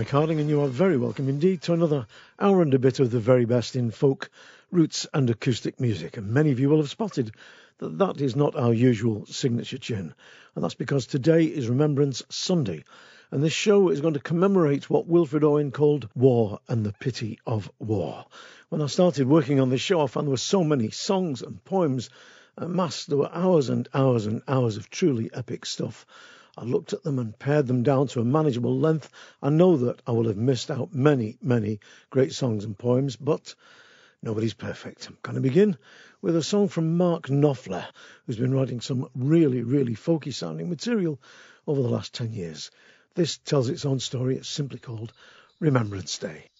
Mike Harding, and you are very welcome indeed to another hour and a bit of the very best in folk, roots, and acoustic music. And many of you will have spotted that that is not our usual signature tune. And that's because today is Remembrance Sunday. And this show is going to commemorate what Wilfred Owen called war and the pity of war. When I started working on this show, I found there were so many songs and poems amassed. There were hours and hours and hours of truly epic stuff. I looked at them and pared them down to a manageable length. I know that I will have missed out many, many great songs and poems, but nobody's perfect. I'm going to begin with a song from Mark Knopfler, who's been writing some really, really folky sounding material over the last 10 years. This tells its own story. It's simply called Remembrance Day.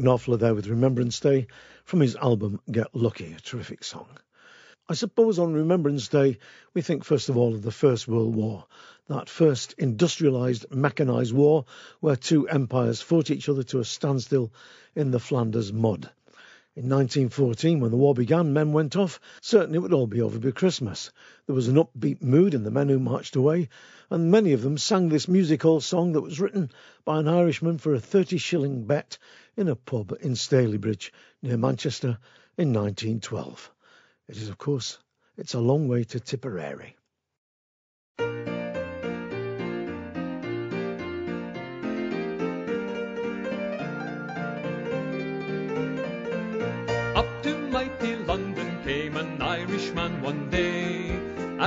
Knopfler there with Remembrance Day from his album Get Lucky, a terrific song. I suppose on Remembrance Day, we think first of all of the First World War, that first industrialised, mechanised war where two empires fought each other to a standstill in the Flanders mud. In 1914, when the war began, men went off, certain it would all be over by Christmas. There was an upbeat mood in the men who marched away, and many of them sang this music hall song that was written by an Irishman for a 30 shilling bet in a pub in Stalybridge near Manchester in 1912. It is, of course, it's a long way to Tipperary.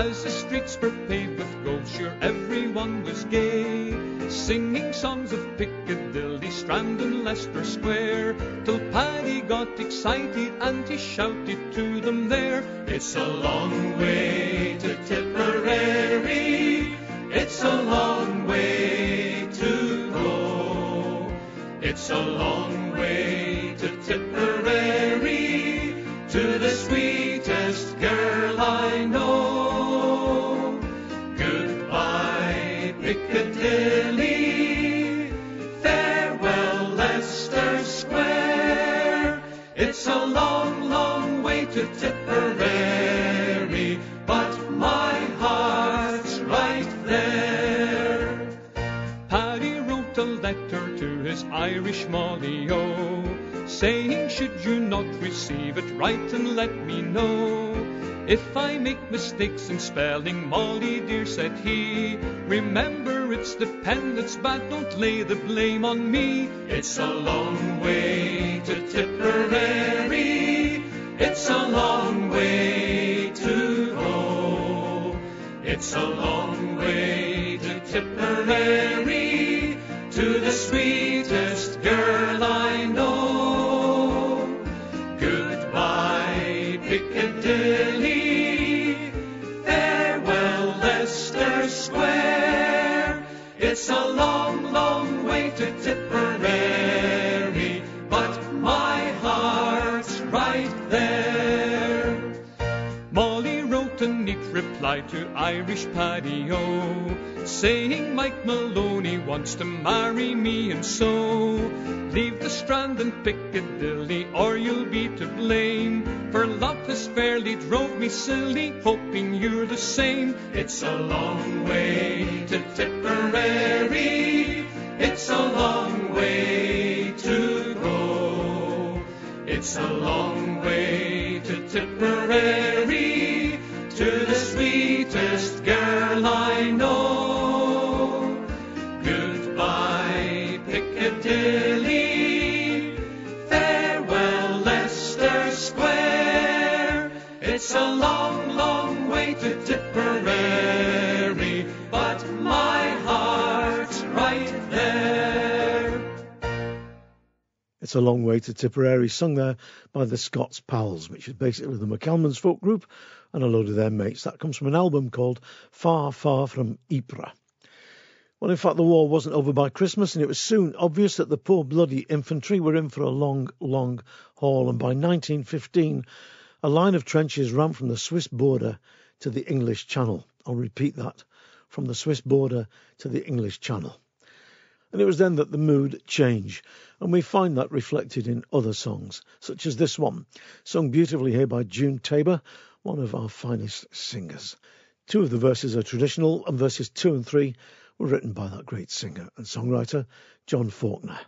As the streets were paved with gold, sure everyone was gay. Singing songs of Piccadilly, Strand and Leicester Square, till Paddy got excited and he shouted to them there, It's a long way to Tipperary, it's a long way to go. It's a long way to Tipperary, to the sweetest girl It's a long, long way to Tipperary, but my heart's right there. Paddy wrote a letter to his Irish Molly O, saying, Should you not receive it, write and let me know. If I make mistakes in spelling, Molly dear, said he, remember it's the pen that's bad, don't lay the blame on me. It's a long way to Tipperary, it's a long way to go. It's a long way to Tipperary, to the sweetest girl It's a long, long way to Tipperary, but my heart's right there. Molly wrote a neat reply to Irish Paddy O, saying Mike Maloney wants to marry me and so leave the Strand and Piccadilly or you'll be to blame. For love has fairly drove me silly, hoping you're the same. It's a long way to Tipperary, it's a long way to go. It's a long way to Tipperary, to the sweetest girl It's a long way to Tipperary, sung there by the Scots Pals, which is basically the McCalmans folk group and a load of their mates. That comes from an album called Far, Far from Ypres. Well, in fact, the war wasn't over by Christmas, and it was soon obvious that the poor bloody infantry were in for a long, long haul. And by 1915, a line of trenches ran from the Swiss border to the English Channel. I'll repeat that from the Swiss border to the English Channel. And it was then that the mood changed, and we find that reflected in other songs, such as this one, sung beautifully here by June Tabor, one of our finest singers. Two of the verses are traditional, and verses two and three were written by that great singer and songwriter, John Faulkner.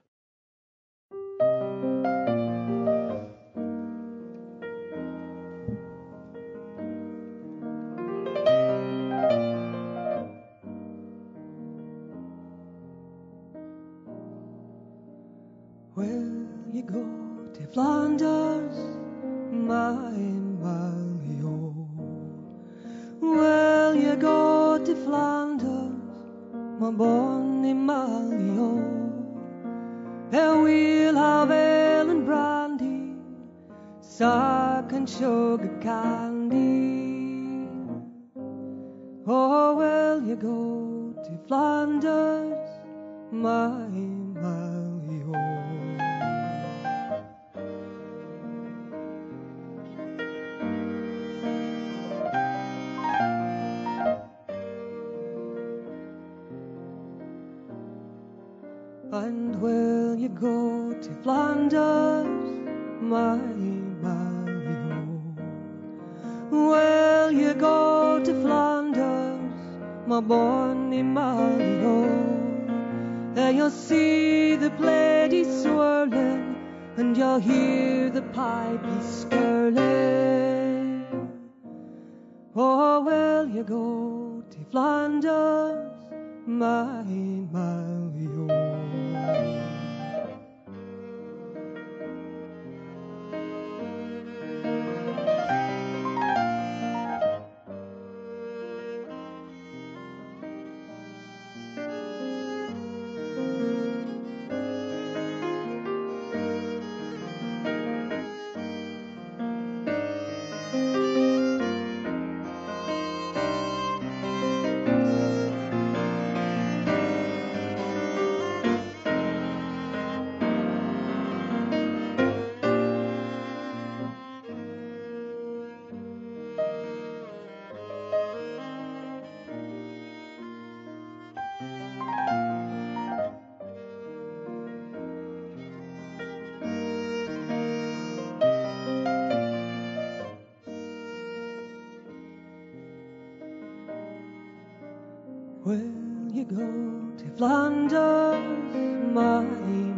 Flanders, my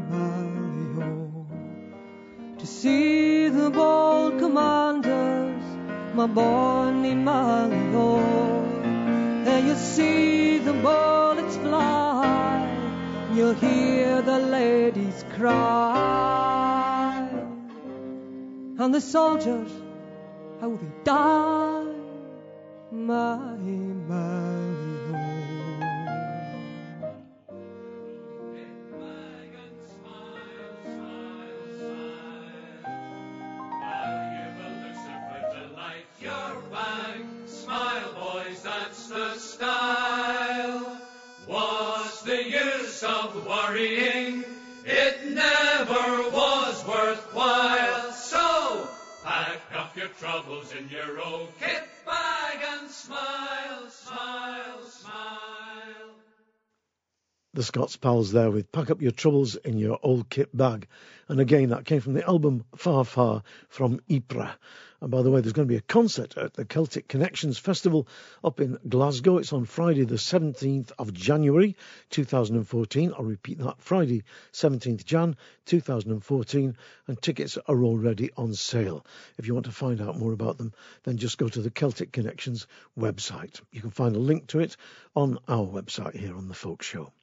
Mario, to see the bold commanders, my bonny Mario? There you see the bullets fly, you'll hear the ladies cry, and the soldiers, how they die, The Scots Pals there with Pack Up Your Troubles in Your Old Kit Bag. And again, that came from the album Far Far from Ypres. And by the way, there's going to be a concert at the Celtic Connections Festival up in Glasgow. It's on Friday, the 17th of January 2014. I'll repeat that Friday, 17th Jan 2014. And tickets are already on sale. If you want to find out more about them, then just go to the Celtic Connections website. You can find a link to it on our website here on The Folk Show.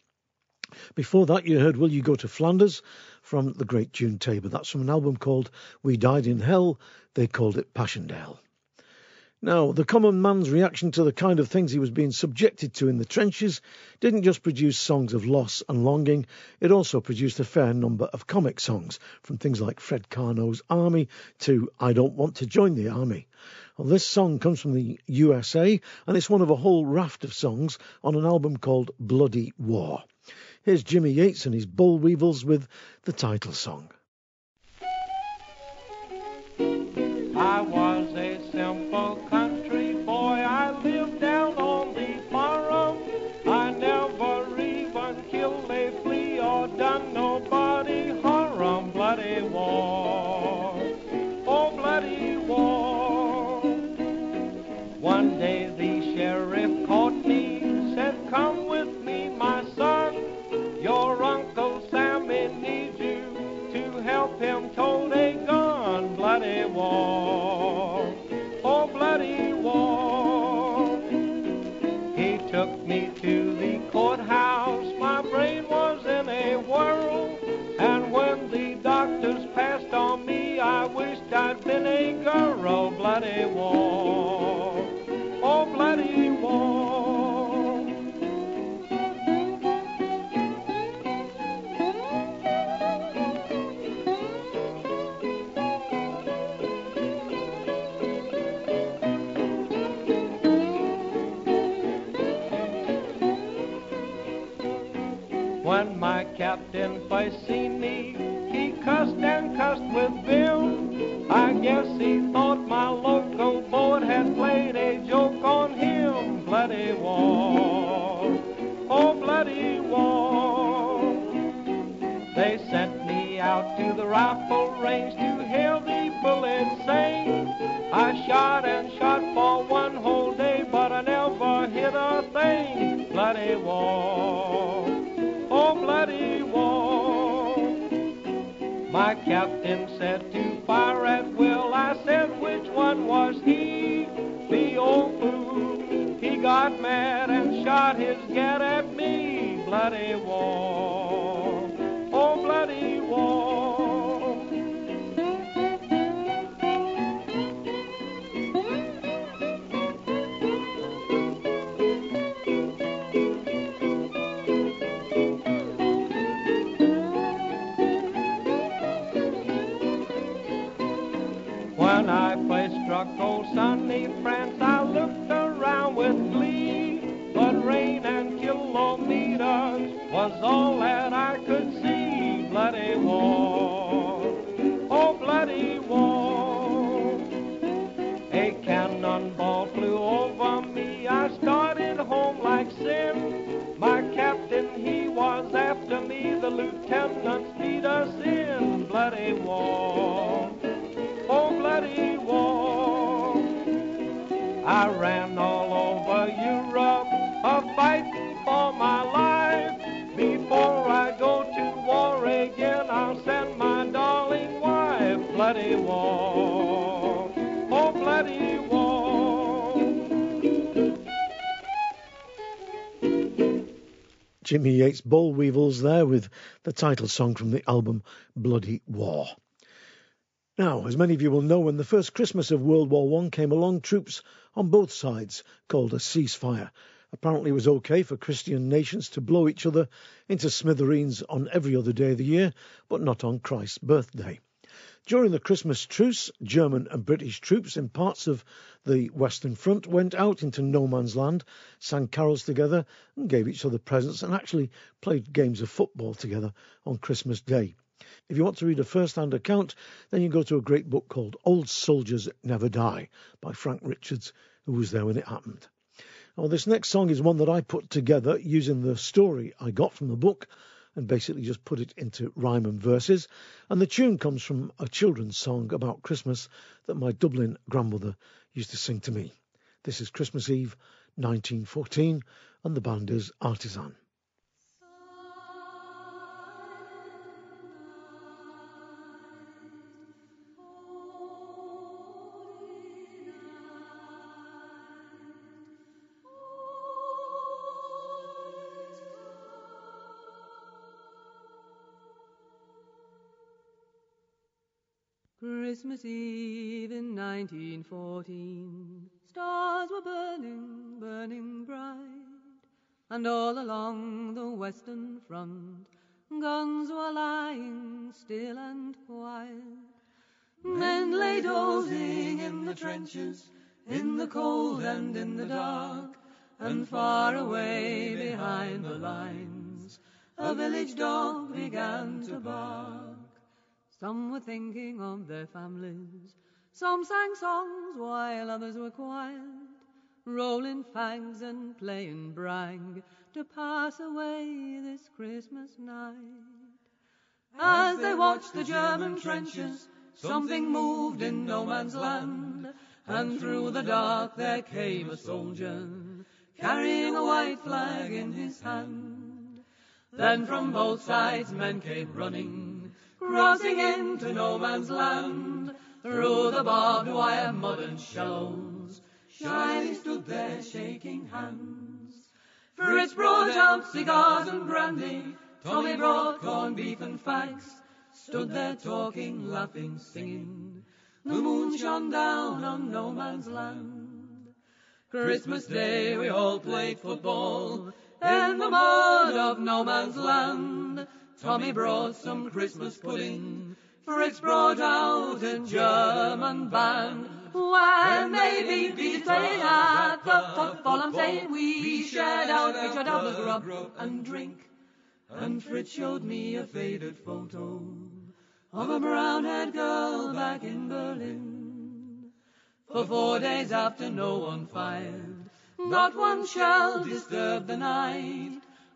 Before that, you heard Will You Go to Flanders from the great June Tabor. That's from an album called We Died in Hell. They called it Passchendaele. Now, the common man's reaction to the kind of things he was being subjected to in the trenches didn't just produce songs of loss and longing, it also produced a fair number of comic songs, from things like Fred Karno's Army to I Don't Want to Join the Army. Well, this song comes from the USA, and it's one of a whole raft of songs on an album called Bloody War. Here's Jimmy Yates and his Boll Weevils with the title song. Jimmy Yates Boll Weevils there with the title song from the album Bloody War. Now, as many of you will know, when the first Christmas of World War One came along, troops on both sides called a ceasefire. Apparently, it was okay for Christian nations to blow each other into smithereens on every other day of the year, but not on Christ's birthday. During the Christmas truce, German and British troops in parts of the Western Front went out into no man's land, sang carols together, and gave each other presents, and actually played games of football together on Christmas Day. If you want to read a first hand account, then you go to a great book called Old Soldiers Never Die by Frank Richards, who was there when it happened. Now, this next song is one that I put together using the story I got from the book and basically just put it into rhyme and verses. And the tune comes from a children's song about Christmas that my Dublin grandmother used to sing to me. This is Christmas Eve 1914, and the band is Artisan. Christmas Eve in 1914, stars were burning, burning bright, and all along the Western Front, guns were lying still and quiet. Men lay dozing in the trenches, in the cold and in the dark, and far away behind the lines, a village dog began to bark. Some were thinking of their families, some sang songs while others were quiet, rolling fags and playing brag to pass away this Christmas night. As they watched the German trenches, something moved in no man's land, and through the dark there came a soldier, carrying a white flag in his hand. Then from both sides men came running, crossing into no man's land, through the barbed wire mud and shells. Shyly stood there shaking hands. Fritz brought out cigars and brandy, Tommy brought corned beef and fags, stood there talking, laughing, singing. The moon shone down on no man's land. Christmas Day we all played football in the mud of no man's land. Tommy brought some Christmas pudding. Fritz brought out a German band. They beat beat playing at the football, I'm saying we shared out, we shared grub and drink. And Fritz showed me a faded photo of a brown-haired girl back in Berlin. For four days after no one fired, not one shell disturbed the night.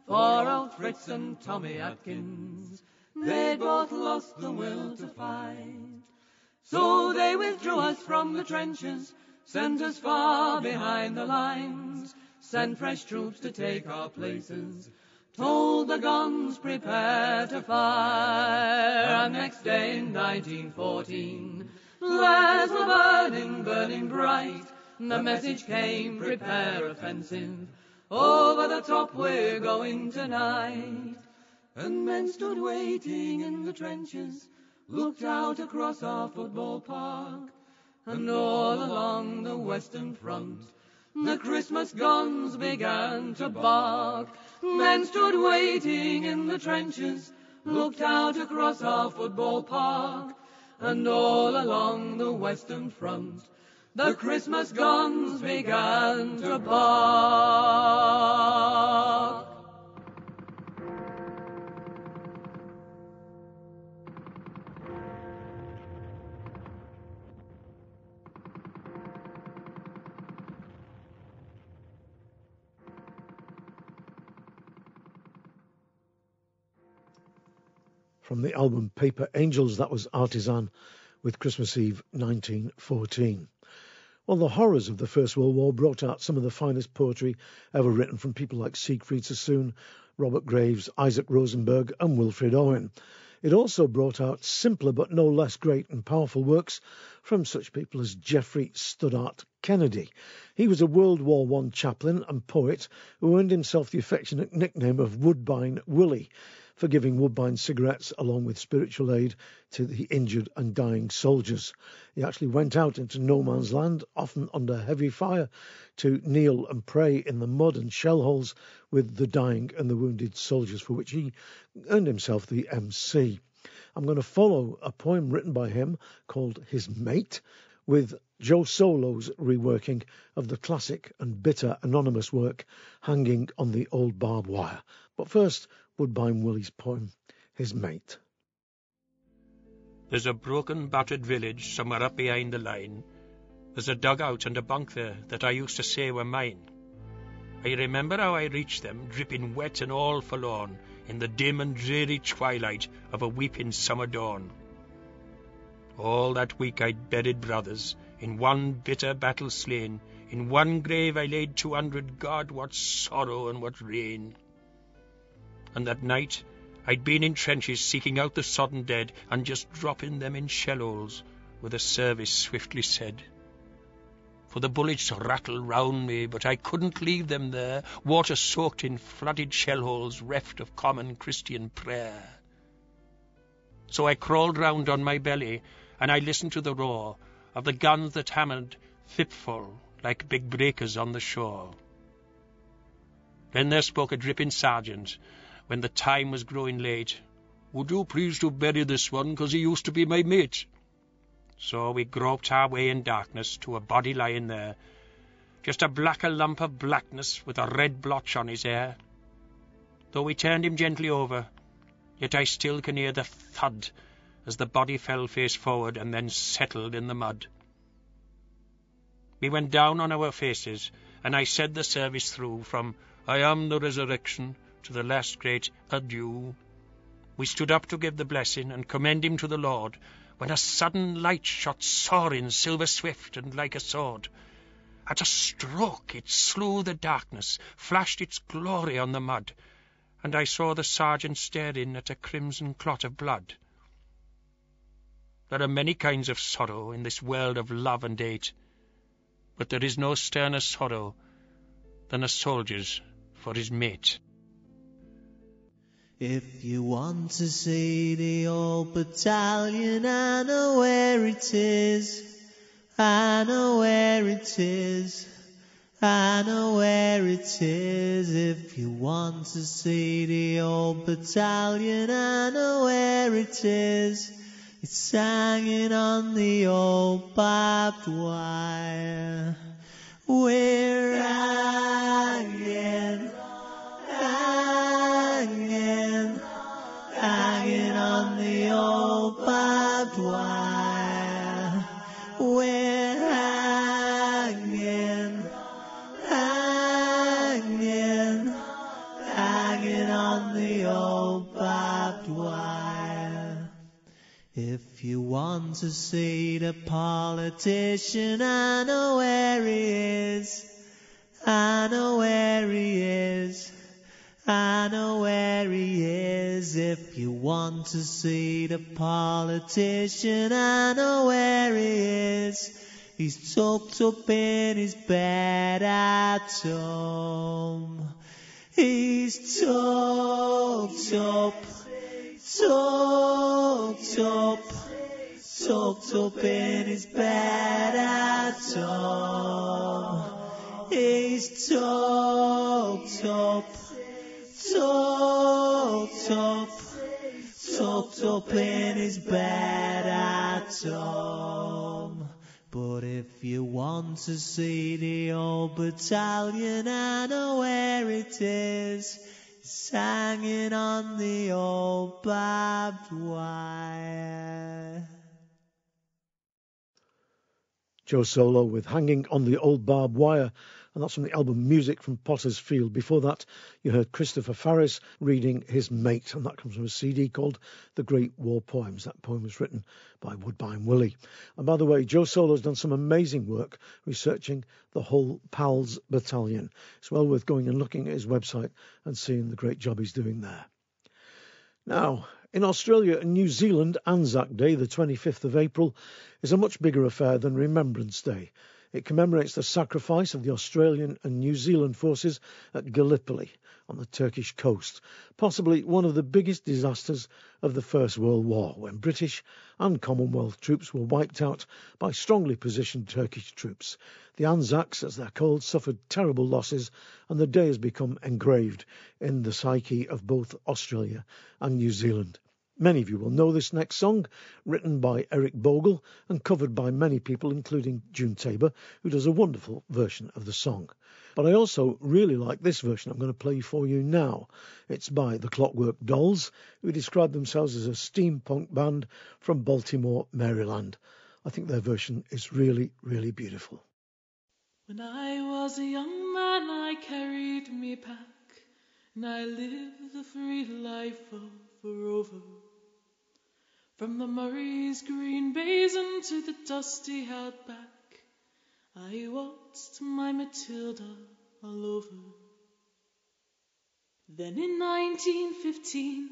For old Fritz and Tommy Atkins they'd both lost the will to fight. So they withdrew us from the trenches, sent us far behind the lines, sent fresh troops to take our places, told the guns prepare to fire. And next day in 1914, flares were burning, burning bright. The message came, prepare offensive. Over the top we're going tonight. And men stood waiting in the trenches looked out across our football park, and all along the western front, the Christmas guns began to bark. Men stood waiting in the trenches, looked out across our football park, and all along the western front, the Christmas guns began to bark. From the album Paper Angels, that was Artisan with Christmas Eve 1914. Well, the horrors of the First World War brought out some of the finest poetry ever written from people like Siegfried Sassoon, Robert Graves, Isaac Rosenberg, and Wilfred Owen. It also brought out simpler but no less great and powerful works from such people as Geoffrey Studdert Kennedy. He was a World War I chaplain and poet who earned himself the affectionate nickname of Woodbine Willie for giving Woodbine cigarettes along with spiritual aid to the injured and dying soldiers. He actually went out into no man's land, often under heavy fire, to kneel and pray in the mud and shell holes with the dying and the wounded soldiers, for which he earned himself the MC. I'm going to follow a poem written by him called His Mate with Joe Solo's reworking of the classic and bitter anonymous work Hanging on the Old Barbed Wire. But first, Woodbine Willie's poem, His Mate. There's a broken, battered village somewhere up behind the line. There's a dugout and a bunk there that I used to say were mine. I remember how I reached them, dripping wet and all forlorn, in the dim and dreary twilight of a weeping summer dawn. All that week I'd buried brothers, in one bitter battle slain. In one grave I laid two hundred, God, what sorrow and what rain! And that night I'd been in trenches seeking out the sodden dead, and just dropping them in shell holes, with a service swiftly said. For the bullets rattled round me, but I couldn't leave them there, water soaked in flooded shell holes, reft of common Christian prayer. So I crawled round on my belly, and I listened to the roar of the guns that hammered fitful like big breakers on the shore. Then there spoke a dripping sergeant, when the time was growing late. Would you please to bury this one, 'cause he used to be my mate? So we groped our way in darkness to a body lying there, just a blacker lump of blackness with a red blotch on his hair. Though we turned him gently over, yet I still can hear the thud as the body fell face forward and then settled in the mud. We went down on our faces, and I said the service through from I am the resurrection to the last great adieu. We stood up to give the blessing and commend him to the Lord, when a sudden light shot soaring silver swift and like a sword. At a stroke it slew the darkness, flashed its glory on the mud, and I saw the sergeant staring at a crimson clot of blood. There are many kinds of sorrow in this world of love and hate, but there is no sterner sorrow than a soldier's for his mate. If you want to see the old battalion, I know where it is. I know where it is. I know where it is. If you want to see the old battalion, I know where it is. It's hanging on the old barbed wire. We're hanging, hanging, hanging hanging on the old barbed wire. We're hanging, hanging, hanging on the old barbed wire. If you want to see the politician, I know where he is. I know where he is. I know oh, where he is. If you want to see the politician, I know oh, where he is. He's tucked up in his bed at home. He's tucked up, tucked up, tucked up in his bed at home. He's tucked up, tucked up, tucked up in his bed at home. But if you want to see the old battalion, I know where it is. It's hanging on the old barbed wire. Joe Solo with Hanging on the Old Barbed Wire, and that's from the album Music from Potter's Field. Before that, you heard Christopher Farries reading his mate, and that comes from a CD called The Great War Poems. That poem was written by Woodbine Willie. And by the way, Joe Solo's done some amazing work researching the whole PALS battalion. It's well worth going and looking at his website and seeing the great job he's doing there. Now, in Australia and New Zealand, Anzac Day, the 25th of April, is a much bigger affair than Remembrance Day. It commemorates the sacrifice of the Australian and New Zealand forces at Gallipoli on the Turkish coast, possibly one of the biggest disasters of the First World War, when British and Commonwealth troops were wiped out by strongly positioned Turkish troops. The Anzacs, as they're called, suffered terrible losses, and the day has become engraved in the psyche of both Australia and New Zealand. Many of you will know this next song, written by Eric Bogle and covered by many people, including June Tabor, who does a wonderful version of the song. But I also really like this version I'm going to play for you now. It's by the Clockwork Dolls, who describe themselves as a steampunk band from Baltimore, Maryland. I think their version is really, really beautiful. When I was a young man, I carried me pack, and I lived the free life of a rover. From the Murray's green basin to the dusty outback, I waltzed my Matilda all over. Then in 1915,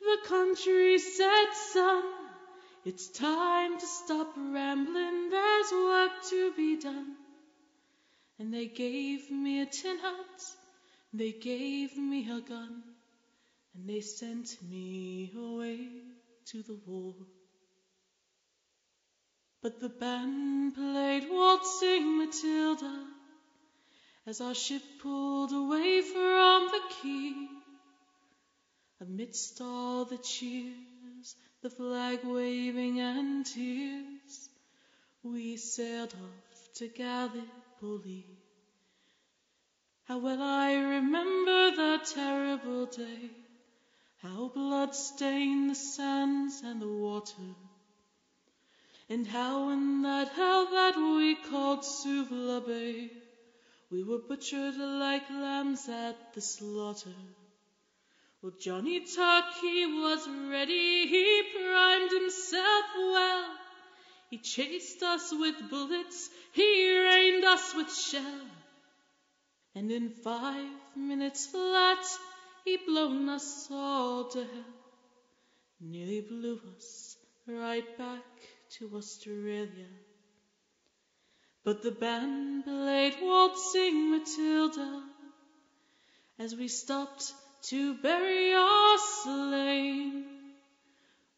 the country said, son, it's time to stop rambling, there's work to be done. And they gave me a tin hat, they gave me a gun, and they sent me away to the war. But the band played Waltzing Matilda as our ship pulled away from the quay. Amidst all the cheers, the flag waving and tears, we sailed off to Gallipoli. How well I remember that terrible day how blood stained the sands and the water, and how in that hell that we called Suvla Bay, we were butchered like lambs at the slaughter. Well, Johnny Turkey was ready, he primed himself well. He chased us with bullets, he rained us with shell. And in five minutes flat, he blown us all to hell, nearly blew us right back to Australia. But the band played Waltzing Matilda as we stopped to bury our slain.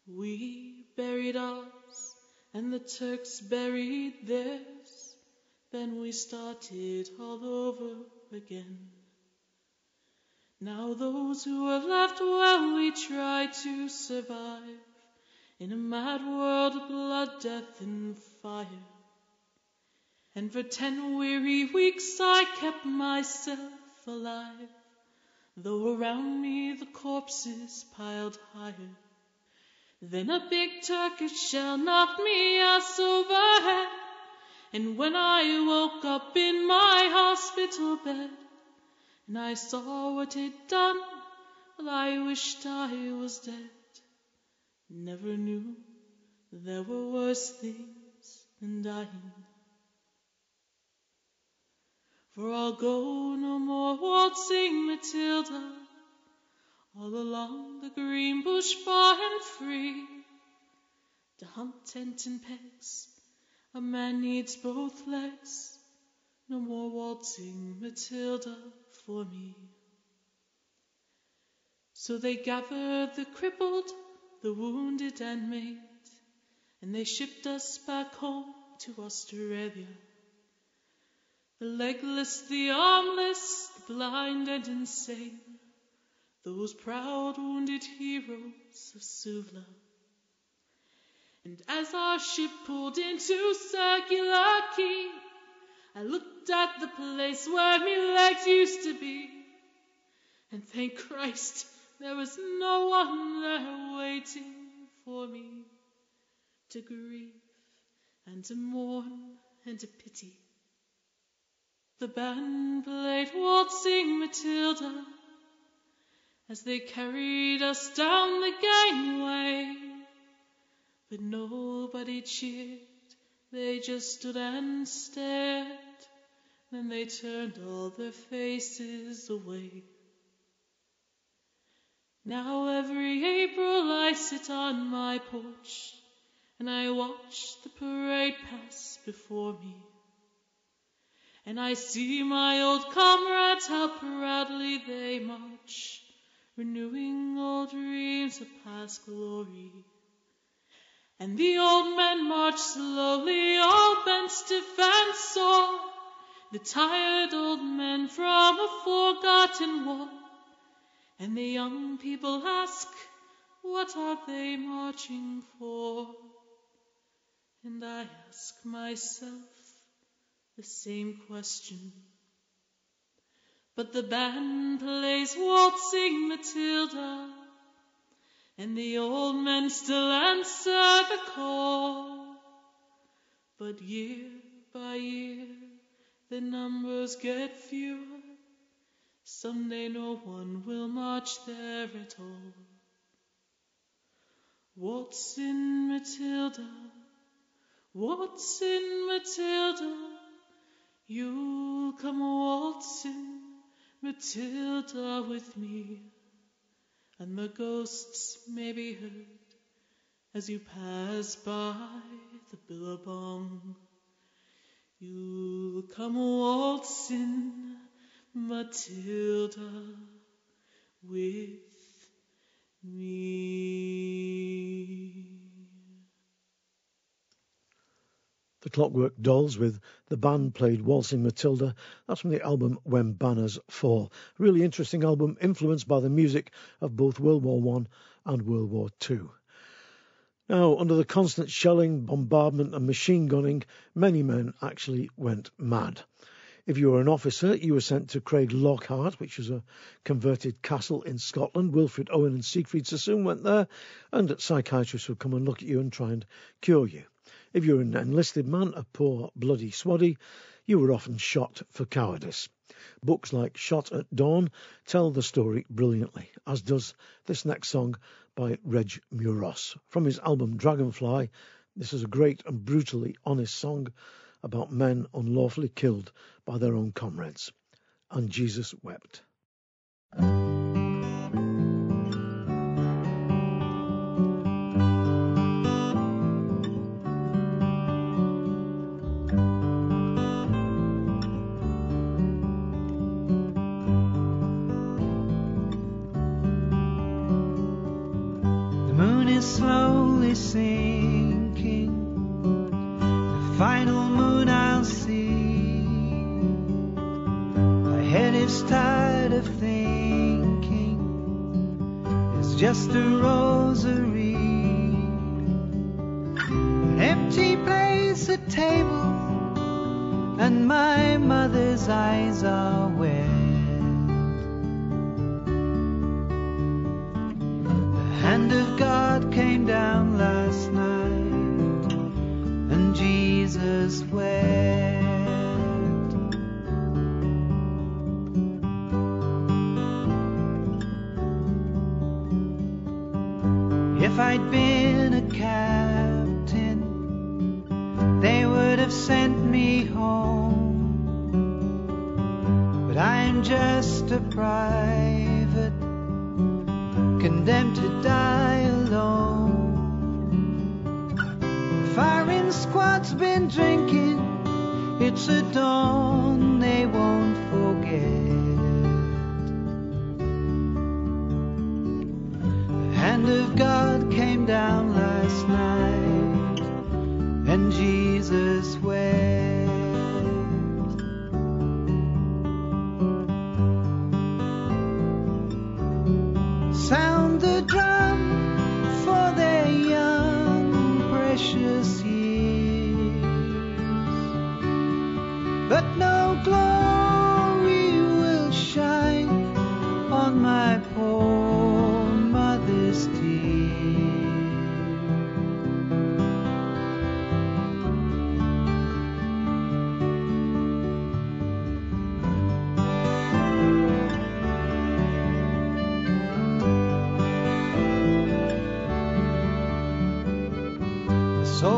We buried ours, and the Turks buried theirs. Then we started all over again. Now those who are left, well, we try to survive in a mad world of blood, death, and fire. And for ten weary weeks I kept myself alive, though around me the corpses piled higher. Then a big Turkish shell knocked me ass overhead, and when I woke up in my hospital bed, and I saw what he'd done. Well, I wished I was dead. Never knew there were worse things than dying. For I'll go no more waltzing Matilda all along the green bush far and free. To hunt tent and pegs, a man needs both legs. No more waltzing Matilda for me. So they gathered the crippled, the wounded and maimed, and they shipped us back home to Australia. The legless, the armless, the blind and insane, those proud wounded heroes of Suvla. And as our ship pulled into Quay, I looked at the place where me legs used to be, and thank Christ there was no one there waiting for me to grieve and to mourn and to pity. The band played Waltzing Matilda as they carried us down the gangway, but nobody cheered, they just stood and stared, then they turned all their faces away. Now every April I sit on my porch and I watch the parade pass before me. And I see my old comrades, how proudly they march, renewing old dreams of past glory. And the old men march slowly, all bent, stiff, and sore, the tired old men from a forgotten war. And the young people ask, what are they marching for? And I ask myself the same question. But the band plays Waltzing Matilda, and the old men still answer the call. But year by year, the numbers get fewer. Someday no one will march there at all. What's Waltzing Matilda, What's waltzing Matilda, you'll come waltzing Matilda with me, and the ghosts may be heard as you pass by the billabong. You'll come waltzing Matilda with me. The Clockwork Dolls with the band played Waltzing Matilda. That's from the album When Banners Fall. Really interesting album, influenced by the music of both World War One and World War Two. Now, under the constant shelling, bombardment, and machine gunning, many men actually went mad. If you were an officer, you were sent to Craiglockhart, which was a converted castle in Scotland. Wilfred Owen and Siegfried Sassoon went there, and psychiatrists would come and look at you and try and cure you. If you were an enlisted man, a poor bloody swaddy, you were often shot for cowardice. Books like Shot at Dawn tell the story brilliantly, as does this next song by Reg Meuross. From his album Dragonfly, this is a great and brutally honest song about men unlawfully killed by their own comrades. And Jesus wept.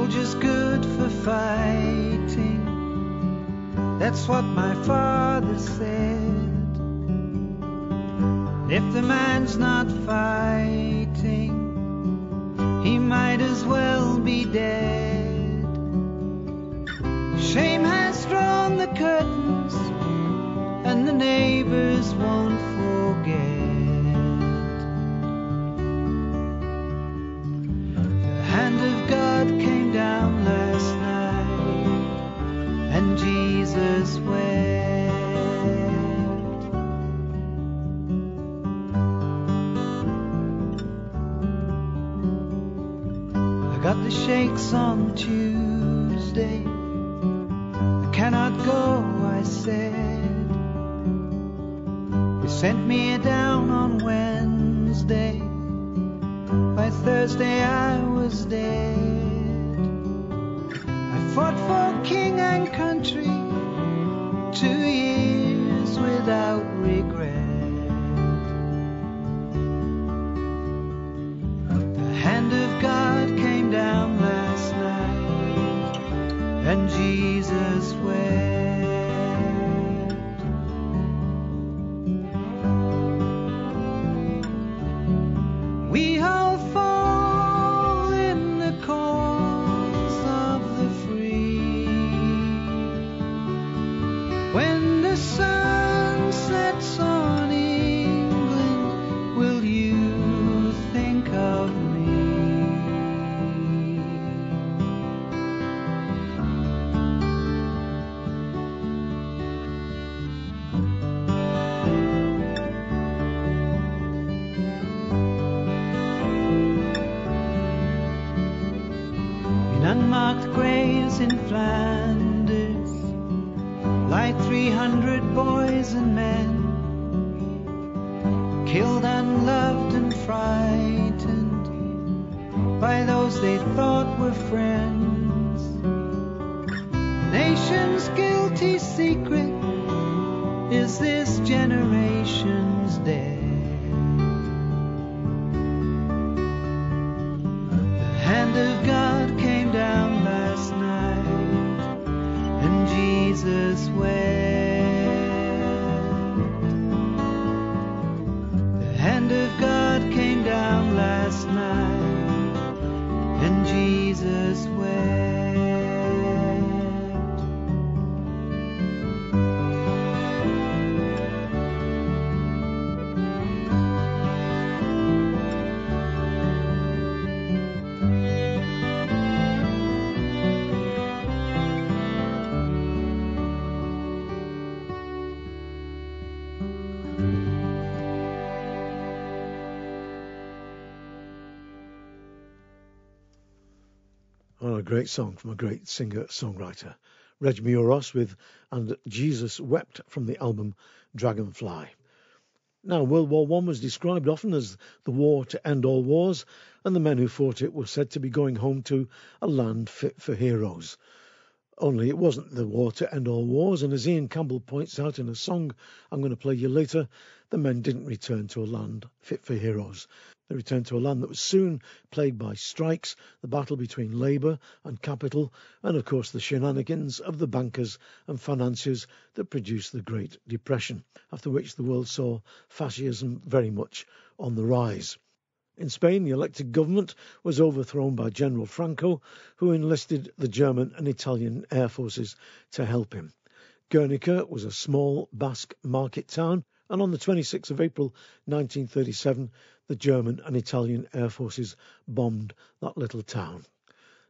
Soldier's good for fighting. That's what my father said. If the man's not fighting, he might as well be dead. Shame has drawn the curtains, and the neighbors won't forget. Jesus wept. I got the shakes on Tuesday. I cannot go, I said. They sent me down on Wednesday. By Thursday I was dead. I fought for king and country two years without regret. The hand of God came down last night, and Jesus wept. A great song from a great singer songwriter. Reg Meuross with And Jesus Wept from the album Dragonfly. Now, World War One was described often as the war to end all wars, and the men who fought it were said to be going home to a land fit for heroes. Only it wasn't the war to end all wars, and as Ian Campbell points out in a song I'm going to play you later, the men didn't return to a land fit for heroes. They returned to a land that was soon plagued by strikes, the battle between labour and capital, and of course the shenanigans of the bankers and financiers that produced the Great Depression, after which the world saw fascism very much on the rise. In Spain, the elected government was overthrown by General Franco, who enlisted the German and Italian air forces to help him. Guernica was a small Basque market town, and on the 26th of April 1937, the German and Italian air forces bombed that little town.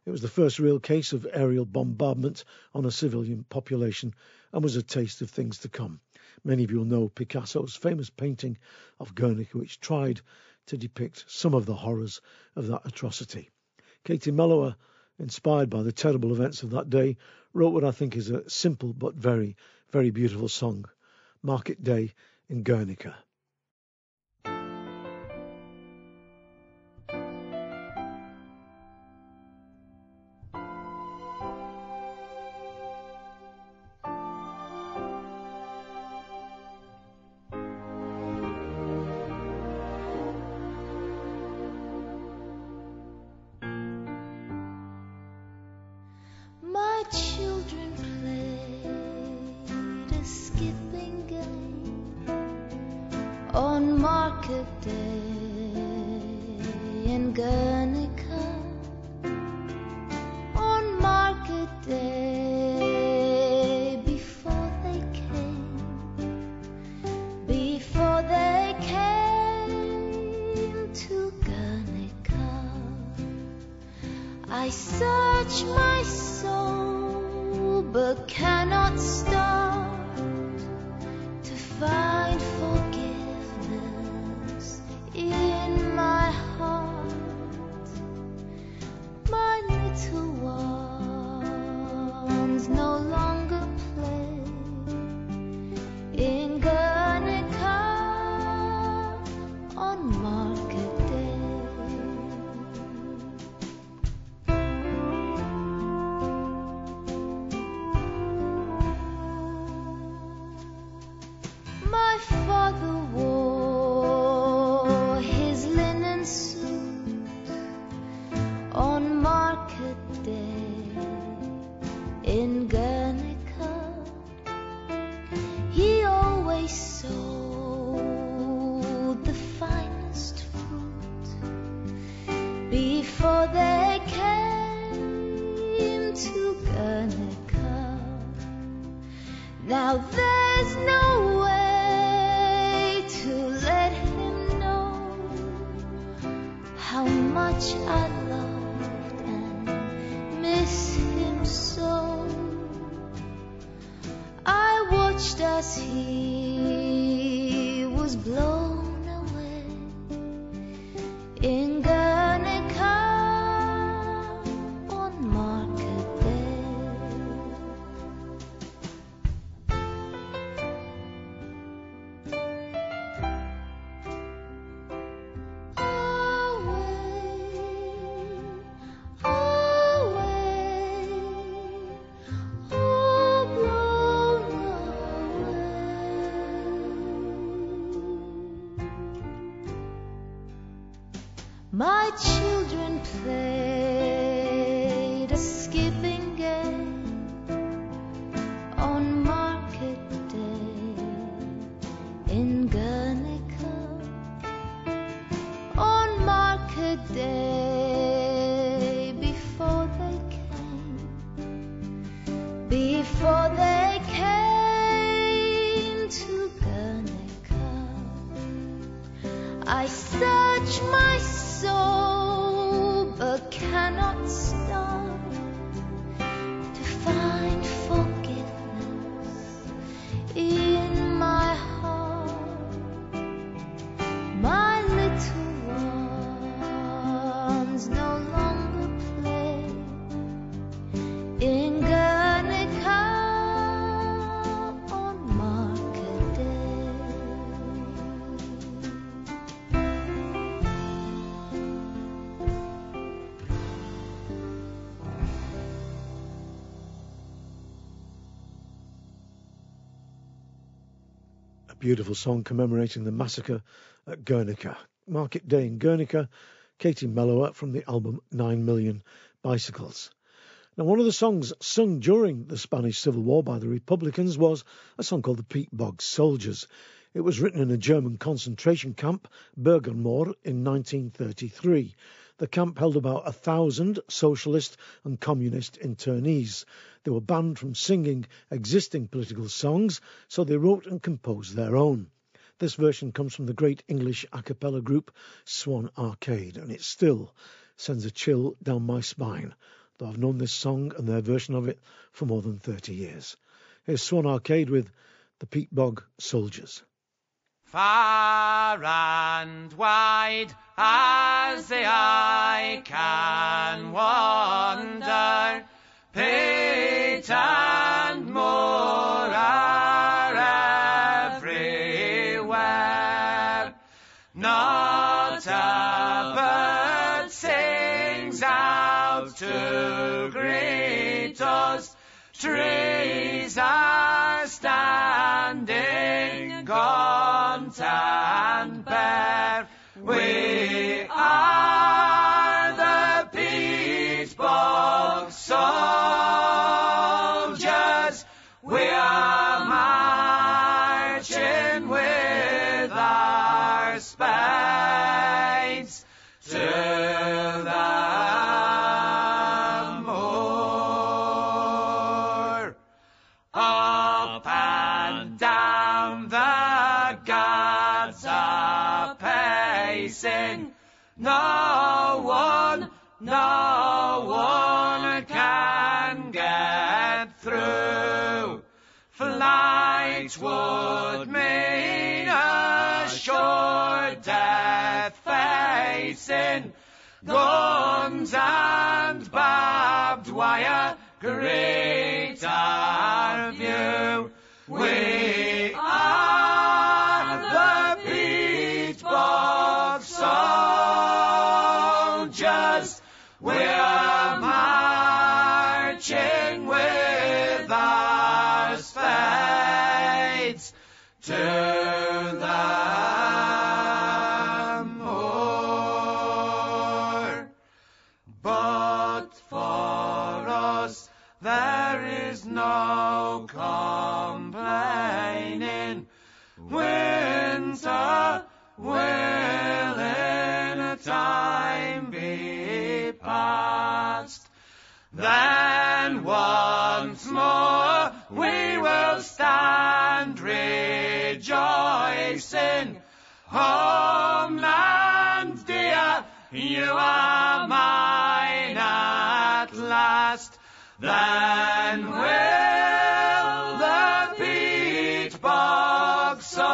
It was the first real case of aerial bombardment on a civilian population and was a taste of things to come. Many of you will know Picasso's famous painting of Guernica, which tried to depict some of the horrors of that atrocity. Katie Melua, inspired by the terrible events of that day, wrote what I think is a simple but very, very beautiful song, Market Day in Guernica. Beautiful song commemorating the massacre at Guernica. Market Day in Guernica, Katie Melua from the album Nine Million Bicycles. Now, one of the songs sung during the Spanish Civil War by the Republicans was a song called The Peat Bog Soldiers. It was written in a German concentration camp, Börgermoor, in 1933. The camp held about a thousand socialist and communist internees. They were banned from singing existing political songs, so they wrote and composed their own. This version comes from the great English a cappella group Swan Arcade, and it still sends a chill down my spine, though I've known this song and their version of it for more than 30 years. Here's Swan Arcade with the Peat Bog Soldiers. Far and wide as the eye can wander, peat and moor are everywhere. Not a bird sings out to greet us. Trees are standing gaunt and bare. We are the bog soldiers. We are marching with our spades to the pacing. No one, no one can get through. Flight would mean a sure death facing guns and barbed wire great our view. We are the peat soldiers. We're marching with our spades to the moor. But for us there is no complaining. Winter will in a time be past. Then once more we will stand rejoicing. Homeland dear, you are mine at last. Then will bog soldiers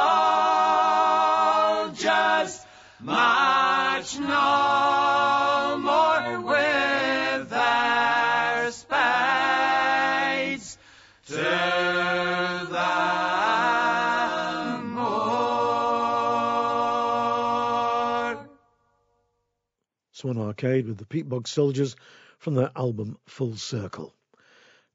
march no more with their spades to the moor. Swan Arcade with the Peat Bog Soldiers from their album Full Circle.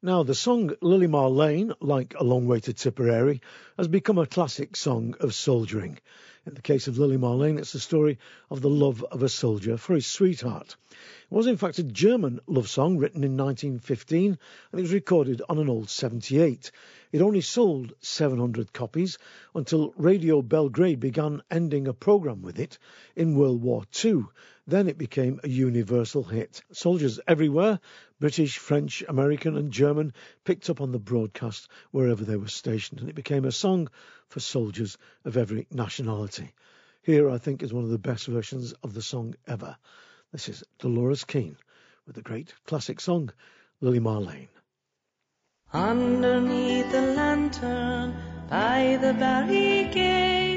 Now, the song Lili Marlene, like A Long Way to Tipperary, has become a classic song of soldiering. In the case of Lili Marlene, it's the story of the love of a soldier for his sweetheart. It was, in fact, a German love song written in 1915 and it was recorded on an old 78. It only sold 700 copies until Radio Belgrade began ending a programme with it in World War II. Then it became a universal hit. Soldiers everywhere, British, French, American, and German, picked up on the broadcast wherever they were stationed, and it became a song for soldiers of every nationality. Here, I think, is one of the best versions of the song ever. This is Dolores Keane with the great classic song Lily Lane. Underneath the lantern by the barricade,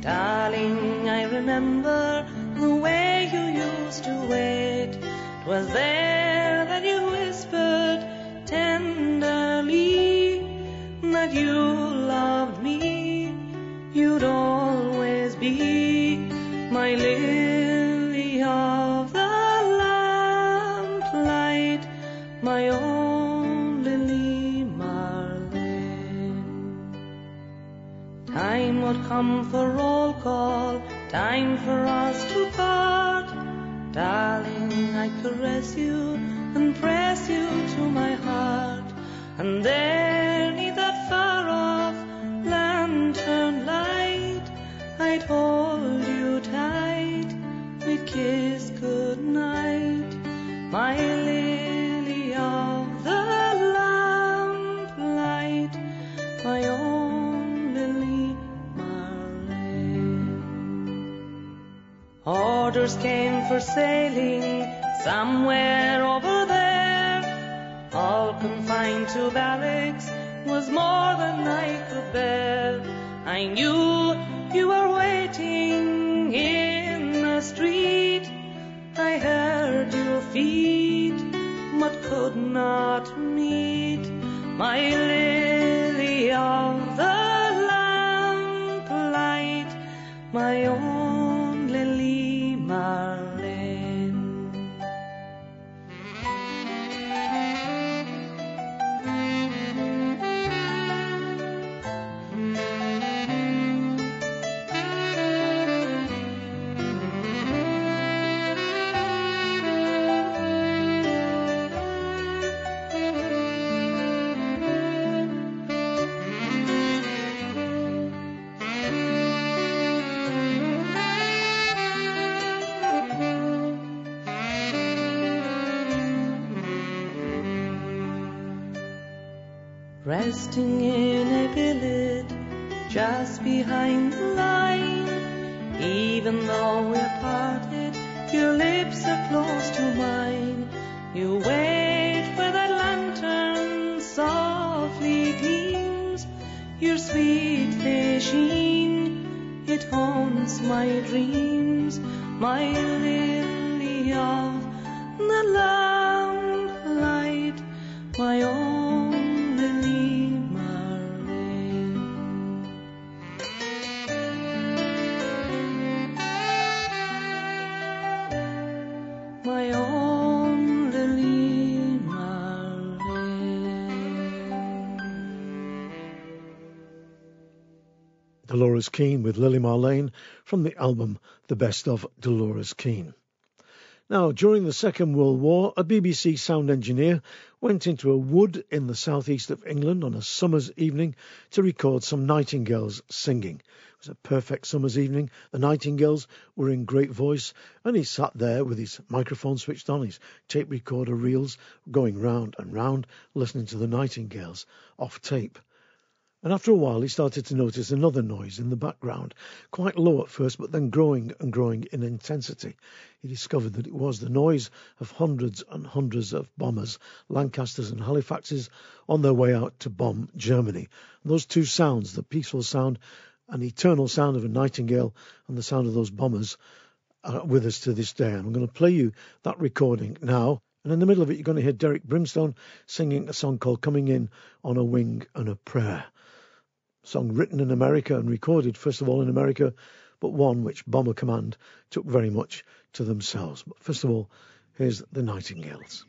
darling, I remember the way you used to wait. 'Twas there that you whispered tenderly that you loved me. You'd always be my lily come for roll call time for us to part. Darling, I caress you and press you to my heart. And there, neath that far off lantern light, I'd hold you tight, we'd kiss goodnight. My Orders came for sailing somewhere over there, all confined to barracks was more than I could bear. I knew you were waiting in the street. I heard your feet, but could not meet my lily of the lamplight, my own Resting in a billet just behind the line. Even though we're parted, your lips are close to mine. You wait where that lantern softly gleams. Your sweet sheen, it haunts my dreams. My lily of the lamplight, Dolores Keane with Lili Marlene from the album The Best of Dolores Keane. Now, during the Second World War, a BBC sound engineer went into a wood in the southeast of England on a summer's evening to record some nightingales singing. It was a perfect summer's evening. The nightingales were in great voice, and he sat there with his microphone switched on, his tape recorder reels going round and round, listening to the nightingales off tape. And after a while, he started to notice another noise in the background, quite low at first, but then growing and growing in intensity. He discovered that it was the noise of hundreds and hundreds of bombers, Lancasters and Halifaxes, on their way out to bomb Germany. And those two sounds, the peaceful sound, an eternal sound of a nightingale, and the sound of those bombers, are with us to this day. And I'm going to play you that recording now. And in the middle of it, you're going to hear Derek Brimstone singing a song called Coming In on a Wing and a Prayer song written in America and recorded, first of all, in America, but one which Bomber Command took very much to themselves. But first of all, here's the Nightingales.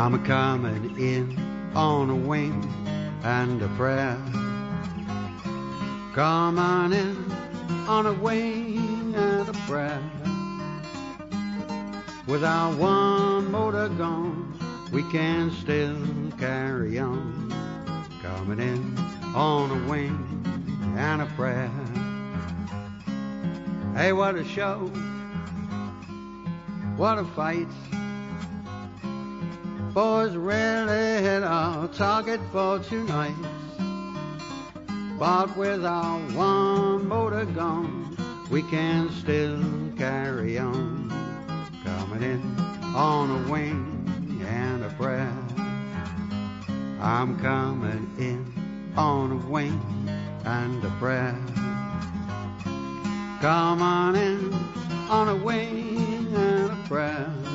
I'm a coming in on a wing and a prayer. Coming in on a wing and a prayer. Without one motor gone, we can still carry on. Coming in on a wing and a prayer. Hey, what a show! What a fight! Boys really hit our target for tonight. But with our one motor gone, we can still carry on. Coming in on a wing and a prayer. I'm coming in on a wing and a prayer. Come on in on a wing and a prayer.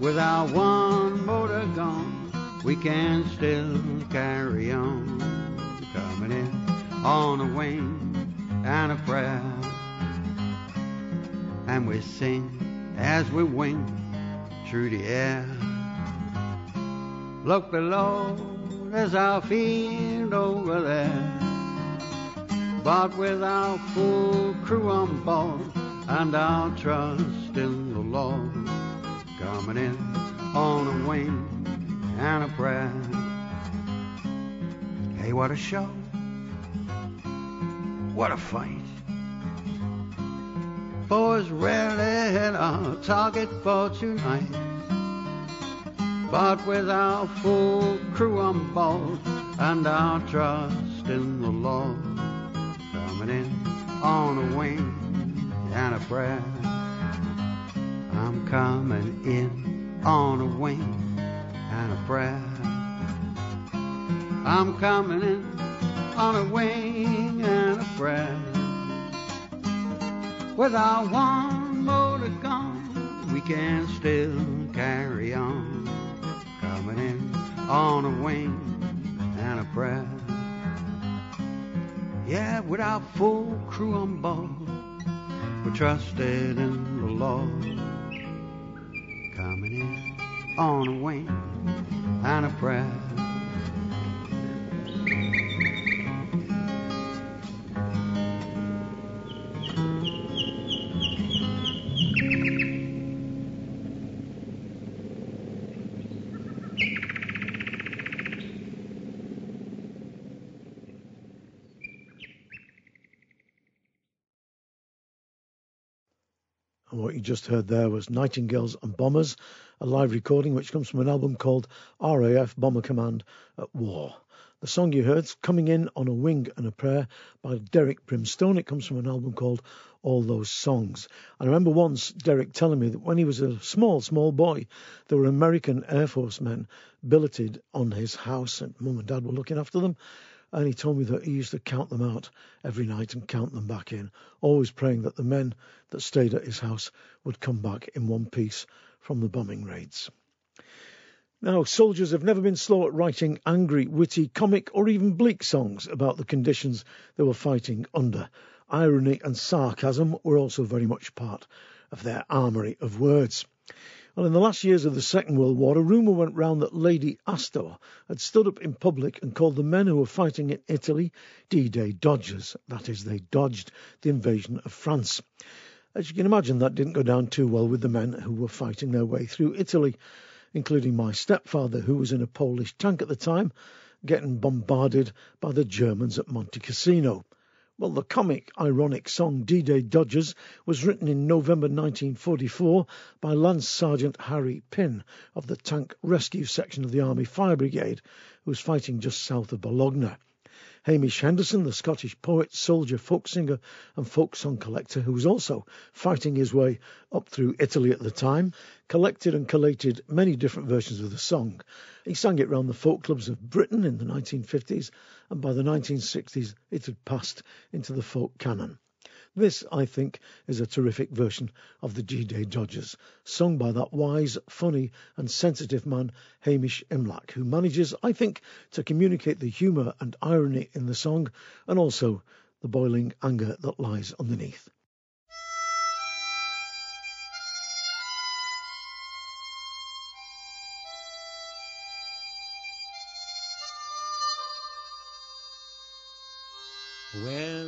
Without one motor gone, we can still carry on. Coming in on a wing and a prayer. And we sing as we wing through the air. Look below, there's our field over there. But with our full crew on board and our trust in the Lord coming in on a wing and a prayer. Hey, what a show! What a fight! Boys rarely hit our target for tonight. But with our full crew on board and our trust in the Lord, coming in on a wing and a prayer. I'm coming in on a wing and a prayer. I'm coming in on a wing and a prayer. Without one motor gone, we can still carry on. Coming in on a wing and a prayer. Yeah, with our full crew on board, we're trusted in the Lord. On a wing and a prayer. And what you just heard there was Nightingales and Bombers, a live recording which comes from an album called RAF Bomber Command at War. The song you heard's Coming In on a Wing and a Prayer by Derek Brimstone. It comes from an album called All Those Songs. I remember once Derek telling me that when he was a small, small boy, there were American Air Force men billeted on his house, and mum and dad were looking after them. And he told me that he used to count them out every night and count them back in, always praying that the men that stayed at his house would come back in one piece from the bombing raids. Now, soldiers have never been slow at writing angry, witty, comic, or even bleak songs about the conditions they were fighting under. Irony and sarcasm were also very much part of their armoury of words. Well, in the last years of the Second World War, a rumour went round that Lady Astor had stood up in public and called the men who were fighting in Italy D-Day dodgers. That is, they dodged the invasion of France. As you can imagine, that didn't go down too well with the men who were fighting their way through Italy, including my stepfather, who was in a Polish tank at the time, getting bombarded by the Germans at Monte Cassino. Well, the comic, ironic song D-Day Dodgers was written in November 1944 by Lance Sergeant Harry Pinn of the Tank Rescue Section of the Army Fire Brigade, who was fighting just south of Bologna. Hamish Henderson, the Scottish poet, soldier, folk singer, and folk song collector, who was also fighting his way up through Italy at the time, collected and collated many different versions of the song. He sang it round the folk clubs of Britain in the 1950s, and by the 1960s it had passed into the folk canon. This, I think, is a terrific version of the D-Day Dodgers, sung by that wise, funny, and sensitive man, Hamish Imlach, who manages, I think, to communicate the humour and irony in the song, and also the boiling anger that lies underneath.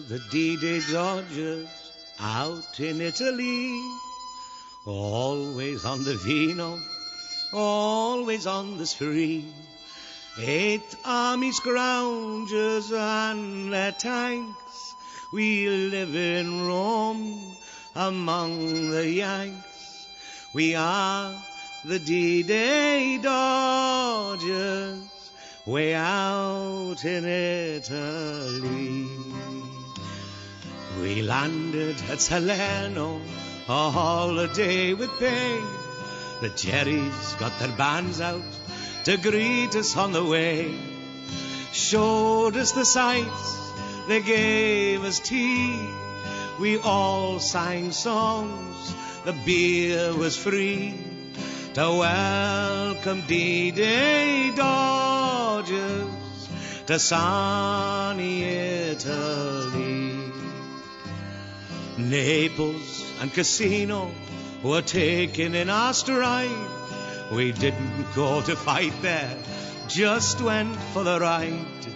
The D-Day Dodgers out in Italy, always on the vino, always on the spree. Eighth Army scroungers and their tanks, we live in Rome among the Yanks. We are the D-Day Dodgers, way out in Italy. We landed at Salerno, a holiday with pay. The Jerry's got their bands out to greet us on the way. Showed us the sights, they gave us tea. We all sang songs, the beer was free. To welcome D-Day Dodgers to sunny Italy. Naples and Cassino were taken in our stride. We didn't go to fight there, just went for the ride.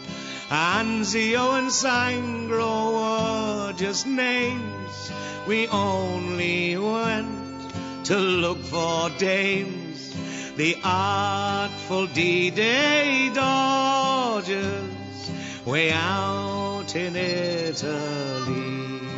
Anzio and Sangro were just names. We only went to look for dames. The artful D-Day Dodgers way out in Italy.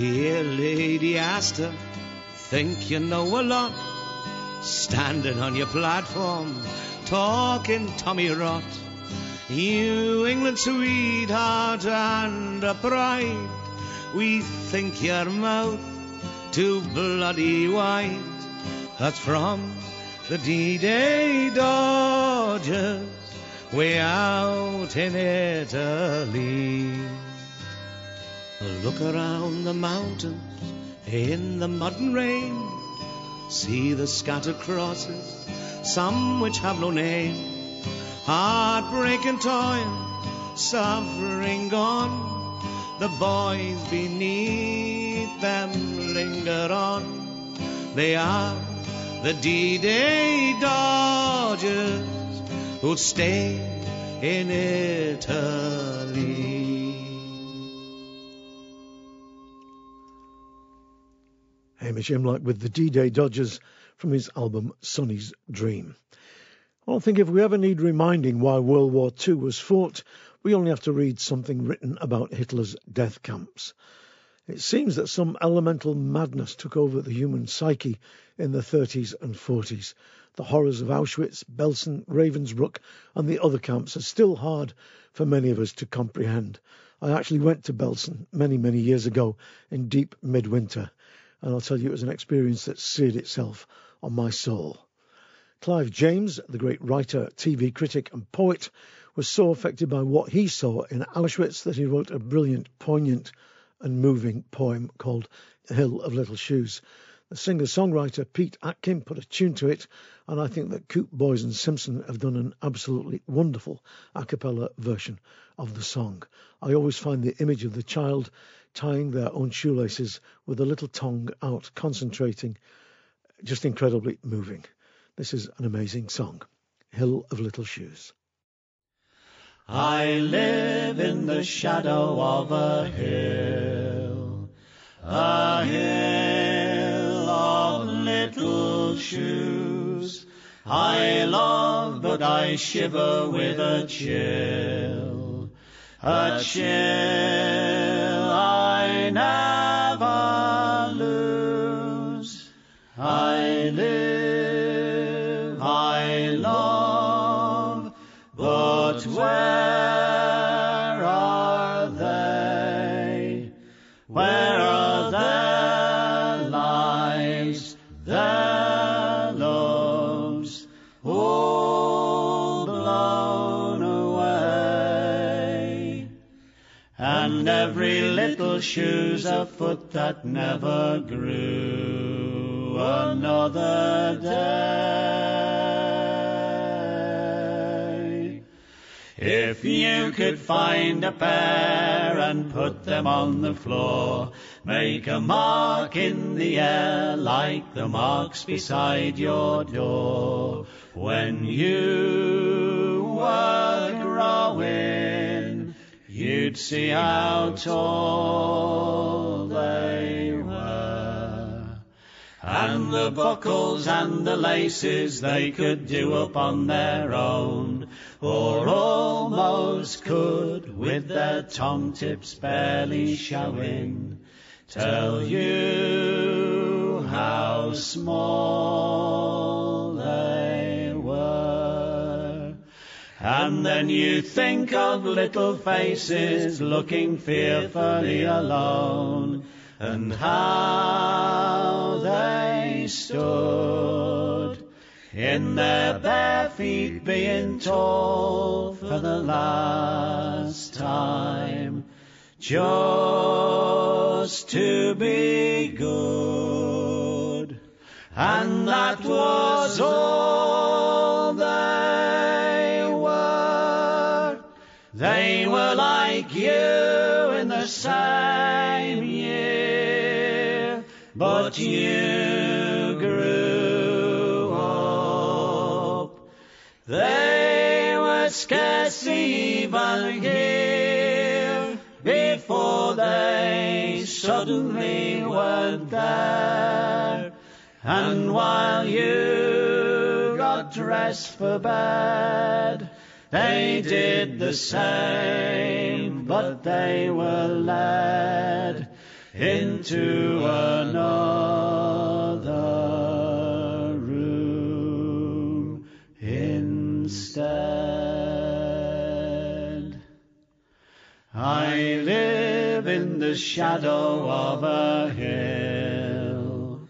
Dear Lady Astor, think you know a lot. Standing on your platform, talking Tommy Rot. You England sweetheart and a pride. We think your mouth too bloody wide. That's from the D-Day Dodgers, way out in Italy. Look around the mountains in the mud and rain. See the scattered crosses, some which have no name. Heartbreak and toil, suffering gone. The boys beneath them linger on. They are the D-Day Dodgers who'll stay in Italy. Hamish Imlach with the D-Day Dodgers from his album Sonny's Dream. Well, I think if we ever need reminding why World War II was fought, we only have to read something written about Hitler's death camps. It seems that some elemental madness took over the human psyche in the 30s and 40s. The horrors of Auschwitz, Belsen, Ravensbrück, and the other camps are still hard for many of us to comprehend. I actually went to Belsen many, many years ago in deep midwinter and I'll tell you it was an experience that seared itself on my soul. Clive James, the great writer, TV critic, and poet, was so affected by what he saw in Auschwitz that he wrote a brilliant, poignant, and moving poem called The Hill of Little Shoes. The singer songwriter Pete Atkin put a tune to it, and I think that Coope Boyes and Simpson have done an absolutely wonderful a cappella version of the song. I always find the image of the child tying their own shoelaces with a little tongue out, concentrating, just incredibly moving. This is an amazing song, Hill of Little Shoes. I live in the shadow of a hill, a hill of little shoes. I love, but I shiver with a chill, a chill I shoe's a foot that never grew another day. If you could find a pair and put them on the floor, make a mark in the air like the marks beside your door. When you see how tall they were. And the buckles and the laces they could do up on their own, or almost could with their tom tips barely showing, tell you how small And then you think of little faces looking fearfully alone, and how they stood in their bare feet being told for the last time. Just to be good. And that was all They were like you in the same year, but you grew up. They were scarce even here before they suddenly weren't there. And while you got dressed for bed, they did the same, but they were led into another room instead. I live in the shadow of a hill,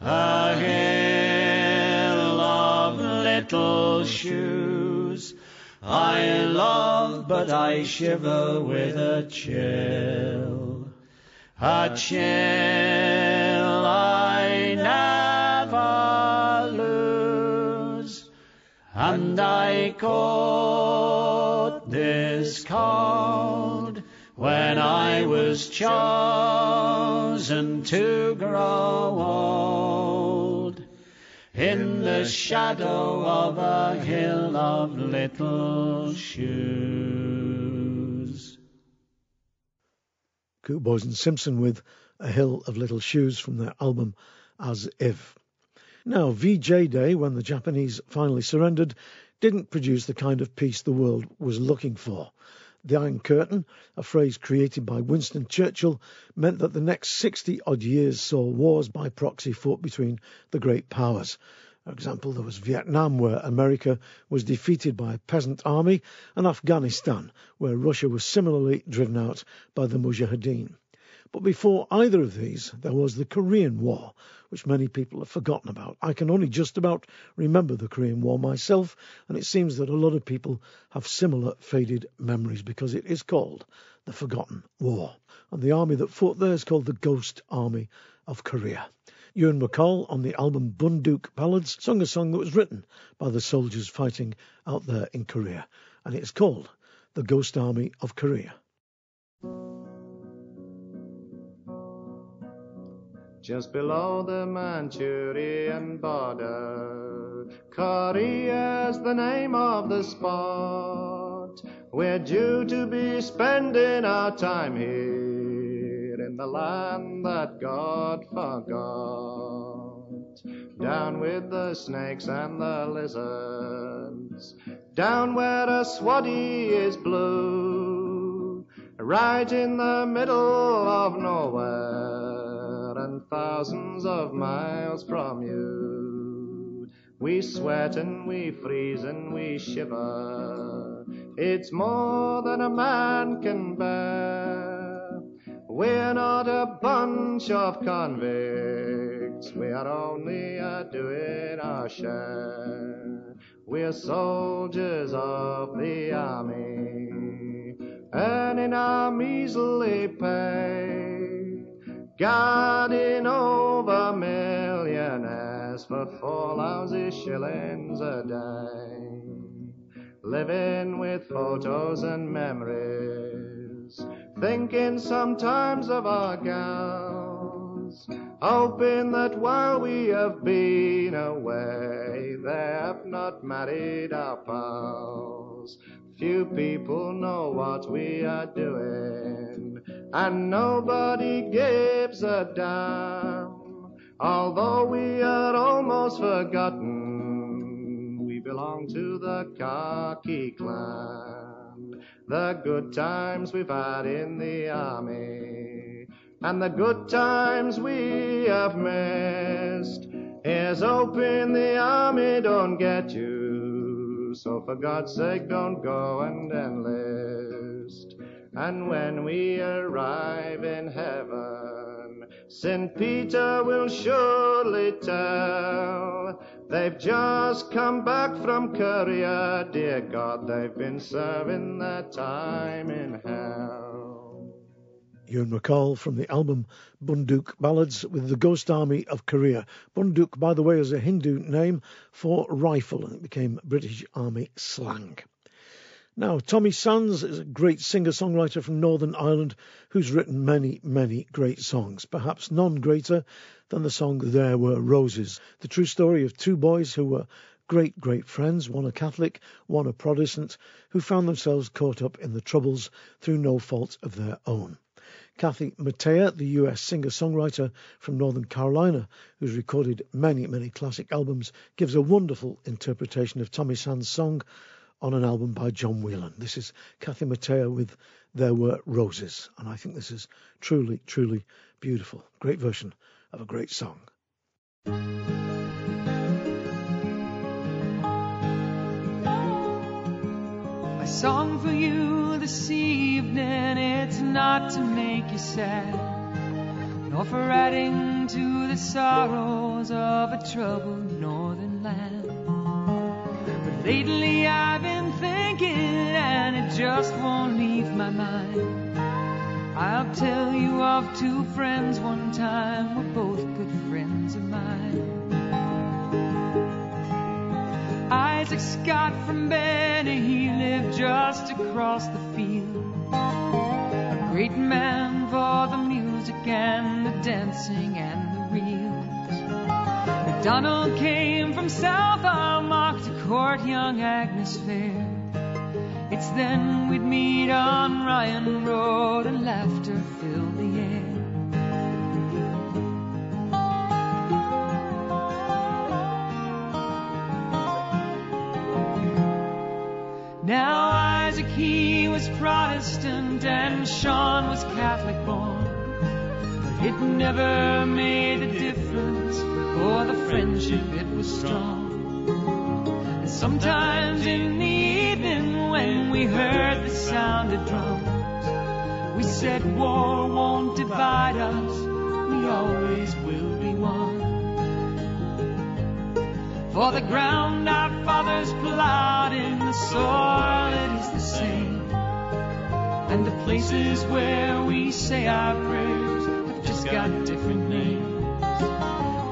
a hill of little shoes. I love, but I shiver with a chill, a chill I never lose. And I caught this cold when I was chosen to grow old in the shadow of a hill of little shoes. Coope Boyes and Simpson with A Hill of Little Shoes from their album As If. Now, VJ Day, when the Japanese finally surrendered, didn't produce the kind of peace the world was looking for. The Iron Curtain, a phrase created by Winston Churchill, meant that the next 60 odd years saw wars by proxy fought between the great powers. For example, there was Vietnam, where America was defeated by a peasant army, and Afghanistan, where Russia was similarly driven out by the Mujahideen. But before either of these, there was the Korean War, which many people have forgotten about. I can only just about remember the Korean War myself, and it seems that a lot of people have similar faded memories because it is called the Forgotten War. And the army that fought there is called the Ghost Army of Korea. Ewan MacColl on the album Bundook Ballads sung a song that was written by the soldiers fighting out there in Korea, and it's called The Ghost Army of Korea. Just below the Manchurian border, Korea's the name of the spot. We're due to be spending our time here in the land that God forgot. Down with the snakes and the lizards, down where a swaddy is blue, right in the middle of nowhere thousands of miles from you. We sweat and we freeze and we shiver. It's more than a man can bear. We're not a bunch of convicts. We are only a doing our share. We're soldiers of the army. And earning a measly pay, guarding over millionaires for four lousy shillings a day, living with photos and memories, thinking sometimes of our gals, hoping that while we have been away, they have not married our pals. Few people know what we are doing, and nobody gives a damn. Although we are almost forgotten, we belong to the khaki clan. The good times we've had in the army, and the good times we have missed. Here's hoping the army don't get you. So for God's sake, don't go and enlist. And when we arrive in heaven, St. Peter will surely tell. They've just come back from Korea, dear God, they've been serving their time in hell. Ewan MacColl from the album Bundook Ballads with the Ghost Army of Korea. Bundook, by the way, is a Hindu name for rifle and it became British Army slang. Now, Tommy Sands is a great singer songwriter from Northern Ireland who's written many, many great songs, perhaps none greater than the song There Were Roses, the true story of two boys who were great, great friends, one a Catholic, one a Protestant, who found themselves caught up in the troubles through no fault of their own. Kathy Mattea, the US singer songwriter from Northern Carolina, who's recorded many, many classic albums, gives a wonderful interpretation of Tommy Sands' song on an album by John Whelan. This is Kathy Mattea with There Were Roses, and I think this is truly, truly beautiful. Great version of a great song. A song for you this evening, it's not to make you sad, nor for adding to the sorrows of a troubled northern land. Lately I've been thinking, and it just won't leave my mind. I'll tell you of two friends one time were both good friends of mine. Isaac Scott from Benny, he lived just across the field. A great man for the music and the dancing and MacDonald came from South Armagh to court young Agnes Fair. It's then we'd meet on Ryan Road and laughter filled the air. Now Isaac he was Protestant and Sean was Catholic born. It never made a difference, for the friendship it was strong. And sometimes in the evening when we heard the sound of drums, we said war won't divide us, we always will be one. For the ground our fathers plowed in the soil, it is the same. And the places where we say our prayers just got different names.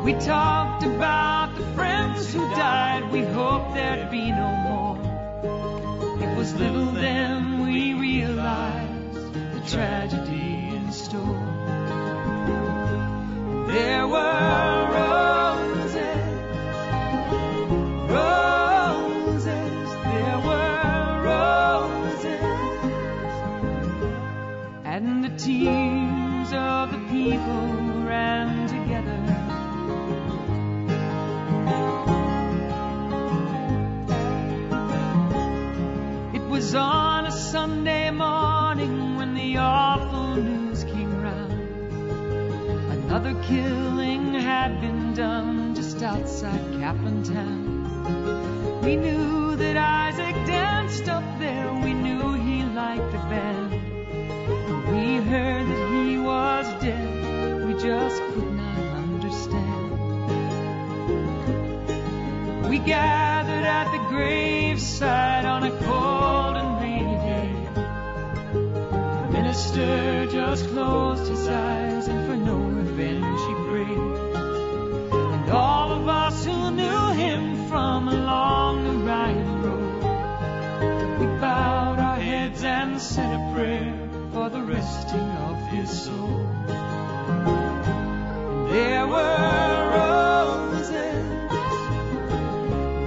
We talked about the friends who died, we hoped there'd be no more. It was little then we realized the tragedy in store. There were roses roses, there were roses, and the tears of was on a Sunday morning when the awful news came round. Another killing had been done just outside Kaplan Town. We knew that Isaac danced up there, we knew he liked the band. When we heard that he was dead, we just could not understand. We gathered at the graveside on a cold minister just closed his eyes and for no revenge he prayed. And all of us who knew him from along the Ryan Road, we bowed our heads and said a prayer for the resting of his soul. There were roses,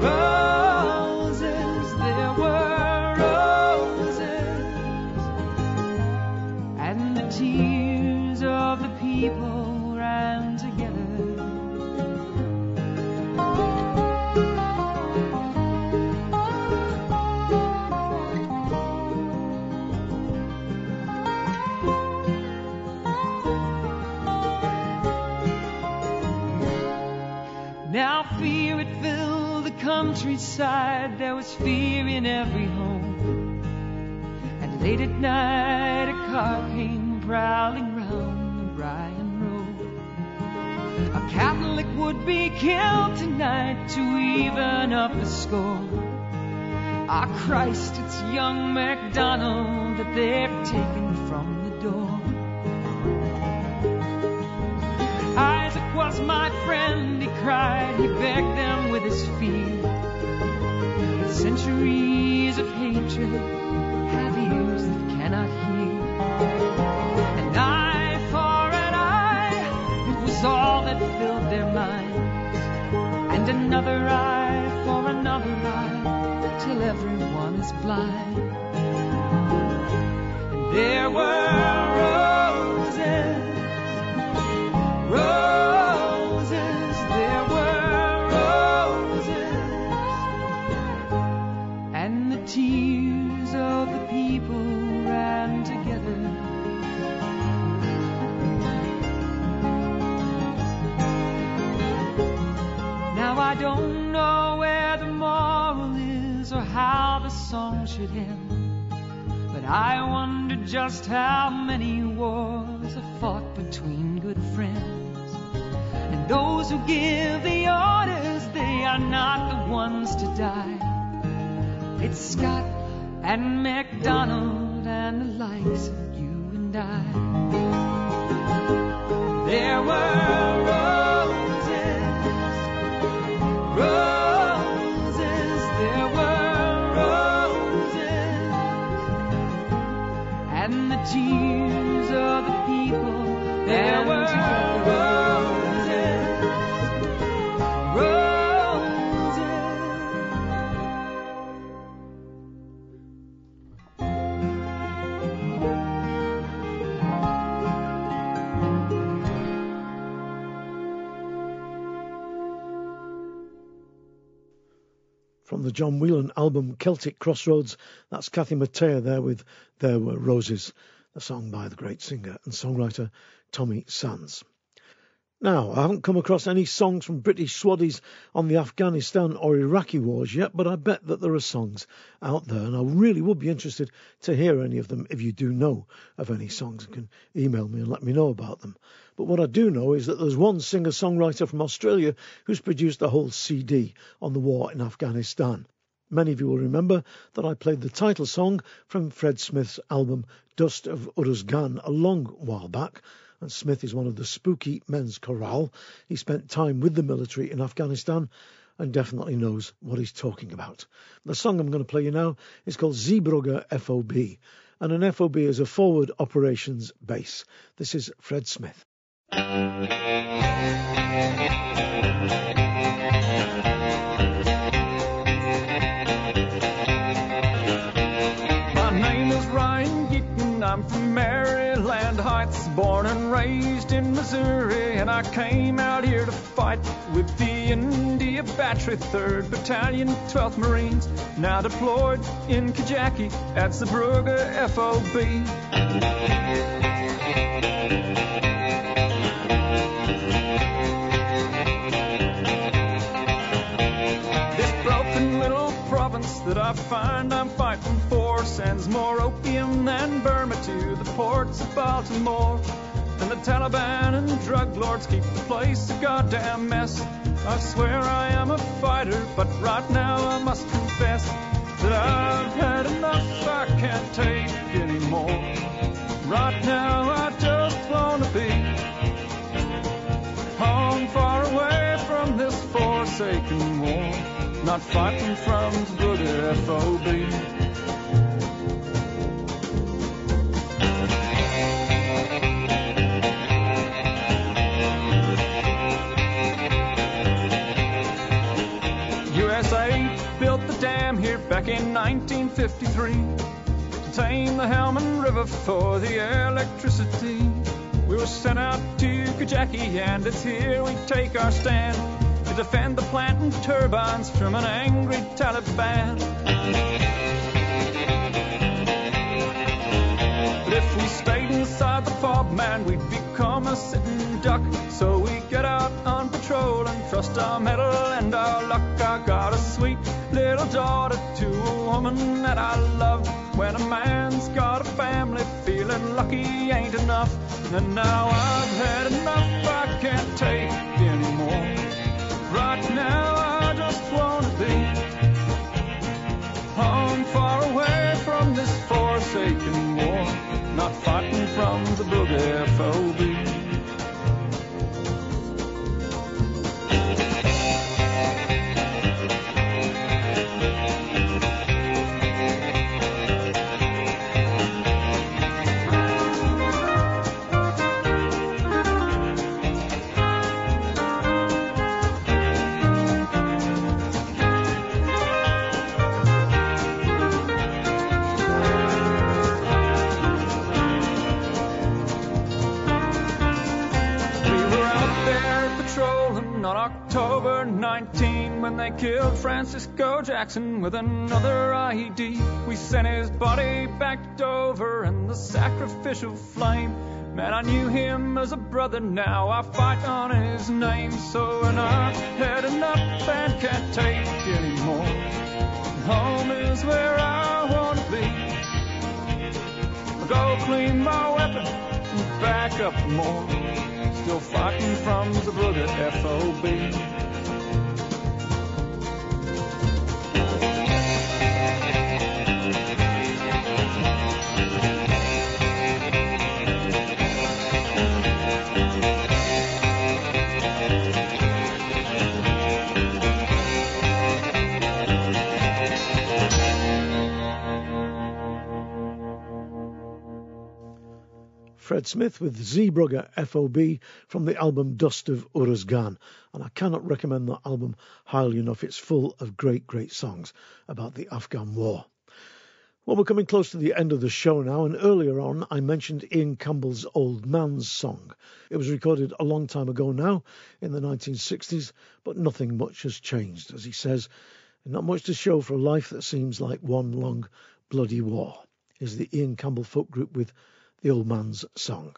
roses, countryside. There was fear in every home. And late at night, a car came prowling round the Ryan Road. A Catholic would be killed tonight to even up the score. Ah, Christ, it's young MacDonald that they've taken from the door. Isaac was my friend, he cried, he begged them with his feet. Centuries of hatred have ears that cannot hear. An eye for an eye, it was all that filled their minds. And another eye for another eye, till everyone is blind. And there were just how many wars are fought between good friends. And those who give the orders, they are not the ones to die. It's Scott and MacDonald and the likes of you and I. There were the John Whelan album Celtic Crossroads, that's Kathy Mattea there with There Were Roses, a song by the great singer and songwriter Tommy Sands. Now, I haven't come across any songs from British Swaddies on the Afghanistan or Iraqi wars yet, but I bet that there are songs out there, and I really would be interested to hear any of them if you do know of any songs and can email me and let me know about them. But what I do know is that there's one singer songwriter from Australia who's produced a whole CD on the war in Afghanistan. Many of you will remember that I played the title song from Fred Smith's album Dust of Uruzgan a long while back, and Smith is one of the spooky men's chorale. He spent time with the military in Afghanistan and definitely knows what he's talking about. The song I'm going to play you now is called Zeebrugge FOB, and an FOB is a forward operations base. This is Fred Smith. My name is Ryan Gittin. I'm from Maryland Heights, born and raised in Missouri, and I came out here to fight with the India Battery 3rd Battalion, 12th Marines, now deployed in Kajaki at Zeebrugge FOB. That I find I'm fighting for sends more opium than Burma to the ports of Baltimore. And the Taliban and drug lords keep the place a goddamn mess. I swear I am a fighter, but right now I must confess that I've had enough. I can't take anymore. Right now not fighting from the boogie FOB. USA built the dam here back in 1953 to tame the Helmand River for the electricity. We were sent out to Kajaki, and it's here we take our stand defend the plant and turbines from an angry Taliban. But if we stayed inside the fob, man, we'd become a sitting duck. So we get out on patrol and trust our metal and our luck. I got a sweet little daughter to a woman that I love. When a man's got a family, feeling lucky ain't enough. And now I've had enough, I can't take anymore. Right now I just wanna be home far away from this forsaken war, not fighting from the boogie FOB. 19 when they killed Francisco Jackson with another IED. We sent his body back to Dover in the sacrificial flame. Man, I knew him as a brother, now I fight on his name. So when I'm heading up and can't take anymore, home is where I wanna be. I'll go clean my weapon and back up more. Still fighting from the brother FOB. Fred Smith with Zeebrugge FOB from the album Dust of Uruzgan. And I cannot recommend that album highly enough. It's full of great, great songs about the Afghan war. Well, we're coming close to the end of the show now, and earlier on I mentioned Ian Campbell's Old Man's Song. It was recorded a long time ago now, in the 1960s, but nothing much has changed, as he says. Not much to show for a life that seems like one long bloody war. Is the Ian Campbell folk group with the Old Man's Song.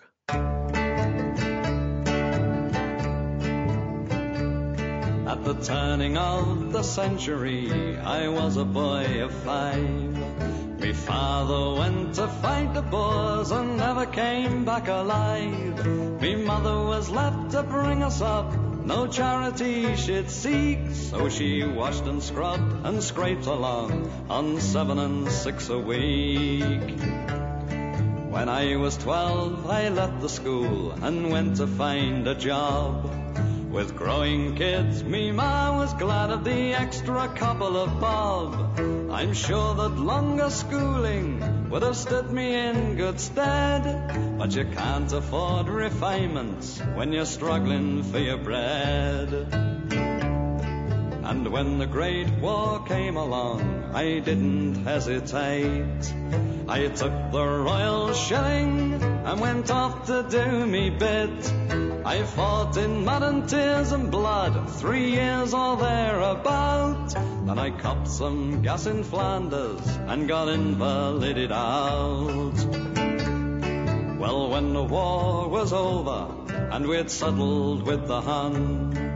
At the turning of the century, I was a boy of five. Me father went to fight the Boers and never came back alive. Me mother was left to bring us up, no charity she'd seek, so she washed and scrubbed and scraped along on seven and six a week. When I was twelve, I left the school and went to find a job. With growing kids, me ma was glad of the extra couple of bob. I'm sure that longer schooling would have stood me in good stead. But you can't afford refinements when you're struggling for your bread. And when the Great War came along, I didn't hesitate. I took the royal shilling and went off to do me bit. I fought in mud and tears and blood, three years or thereabout. Then I copped some gas in Flanders and got invalided out. Well, when the war was over and we'd settled with the Hun,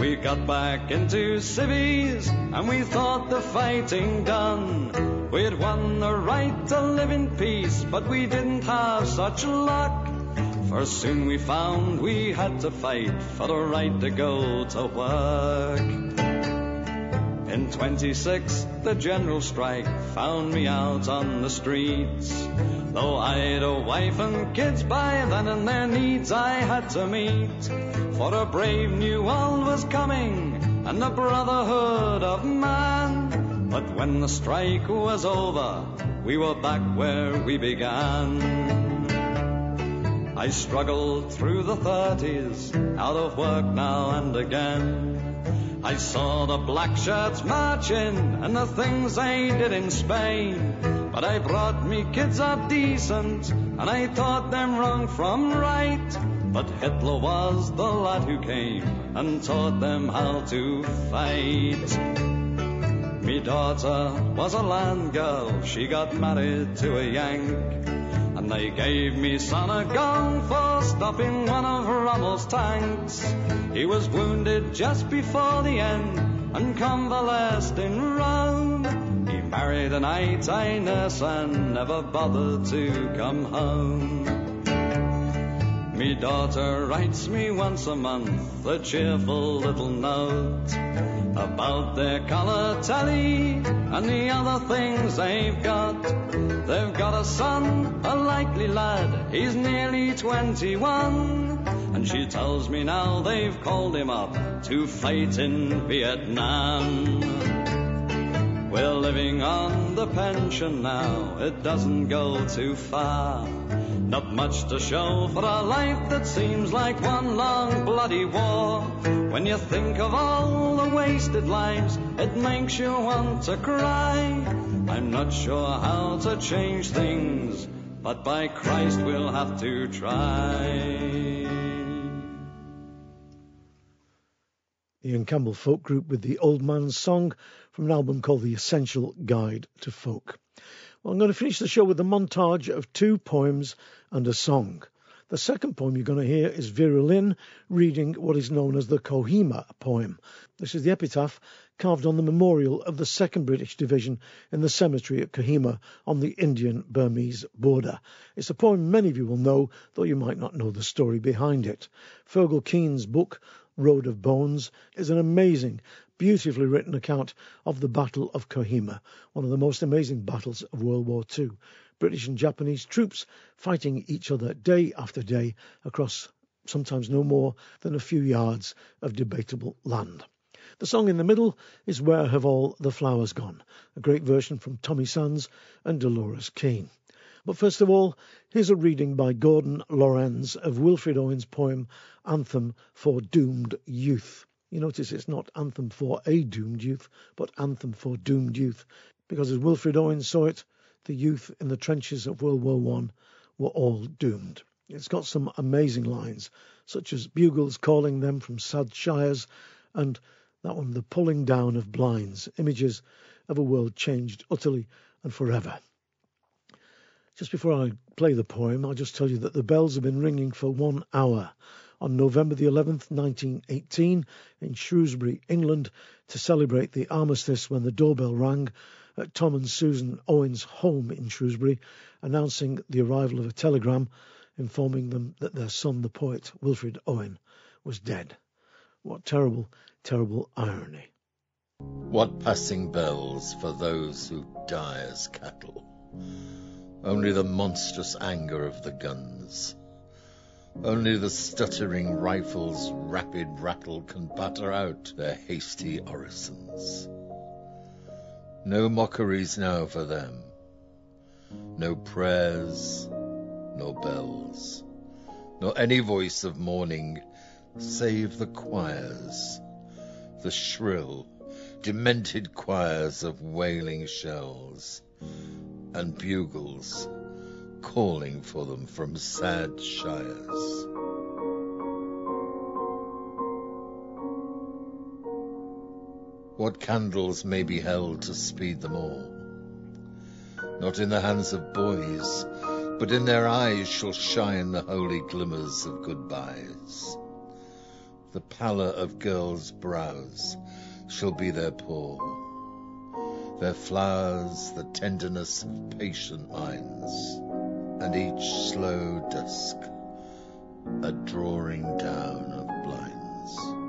we got back into civvies and we thought the fighting done. We'd won the right to live in peace, but we didn't have such luck. For soon we found we had to fight for the right to go to work. In 26, the general strike found me out on the streets. Though I'd a wife and kids by then and their needs I had to meet. For a brave new world was coming and the brotherhood of man. But when the strike was over, we were back where we began. I struggled through the thirties, out of work now and again. I saw the black shirts marching and the things they did in Spain. But I brought me kids up decent and I taught them wrong from right. But Hitler was the lad who came and taught them how to fight. Me daughter was a land girl, she got married to a Yank. They gave me son a gun for stopping one of Rommel's tanks. He was wounded just before the end and convalesced in Rome. He married an eight-eye nurse and never bothered to come home. Me daughter writes me once a month a cheerful little note about their colour telly and the other things they've got. They've got a son, a likely lad, he's nearly 21. And she tells me now they've called him up to fight in Vietnam. We're living on the pension now, it doesn't go too far. Not much to show for a life that seems like one long bloody war. When you think of all the wasted lives, it makes you want to cry. I'm not sure how to change things, but by Christ we'll have to try. Ian Campbell Folk Group with the Old Man's Song from an album called The Essential Guide to Folk. Well, I'm going to finish the show with a montage of two poems and a song. The second poem you're going to hear is Vera Lynn reading what is known as the Kohima poem. This is the epitaph carved on the memorial of the 2nd British Division in the cemetery at Kohima on the Indian Burmese border. It's a poem many of you will know, though you might not know the story behind it. Fergal Keane's book, Road of Bones, is an amazing, beautifully written account of the Battle of Kohima, one of the most amazing battles of World War II. British and Japanese troops fighting each other day after day across sometimes no more than a few yards of debatable land. The song in the middle is Where Have All the Flowers Gone, a great version from Tommy Sands and Dolores Keane. But first of all, here's a reading by Gordon Lorenz of Wilfred Owen's poem Anthem for Doomed Youth. You notice it's not Anthem for a Doomed Youth, but Anthem for Doomed Youth, because as Wilfred Owen saw it, the youth in the trenches of World War One were all doomed. It's got some amazing lines, such as bugles calling them from sad shires, and that one, the pulling down of blinds, images of a world changed utterly and forever. Just before I play the poem, I'll just tell you that the bells have been ringing for one hour on November the 11th, 1918, in Shrewsbury, England, to celebrate the armistice when the doorbell rang at Tom and Susan Owen's home in Shrewsbury, announcing the arrival of a telegram informing them that their son, the poet Wilfred Owen, was dead. What terrible, terrible irony. What passing bells for those who die as cattle. Only the monstrous anger of the guns only the stuttering rifle's rapid rattle can batter out their hasty orisons. No mockeries now for them, no prayers, no bells, nor any voice of mourning, save the choirs, the shrill, demented choirs of wailing shells, and bugles calling for them from sad shires. What candles may be held to speed them all? Not in the hands of boys, but in their eyes shall shine the holy glimmers of goodbyes. The pallor of girls' brows shall be their pall, their flowers the tenderness of patient minds and each slow dusk a drawing down of blinds.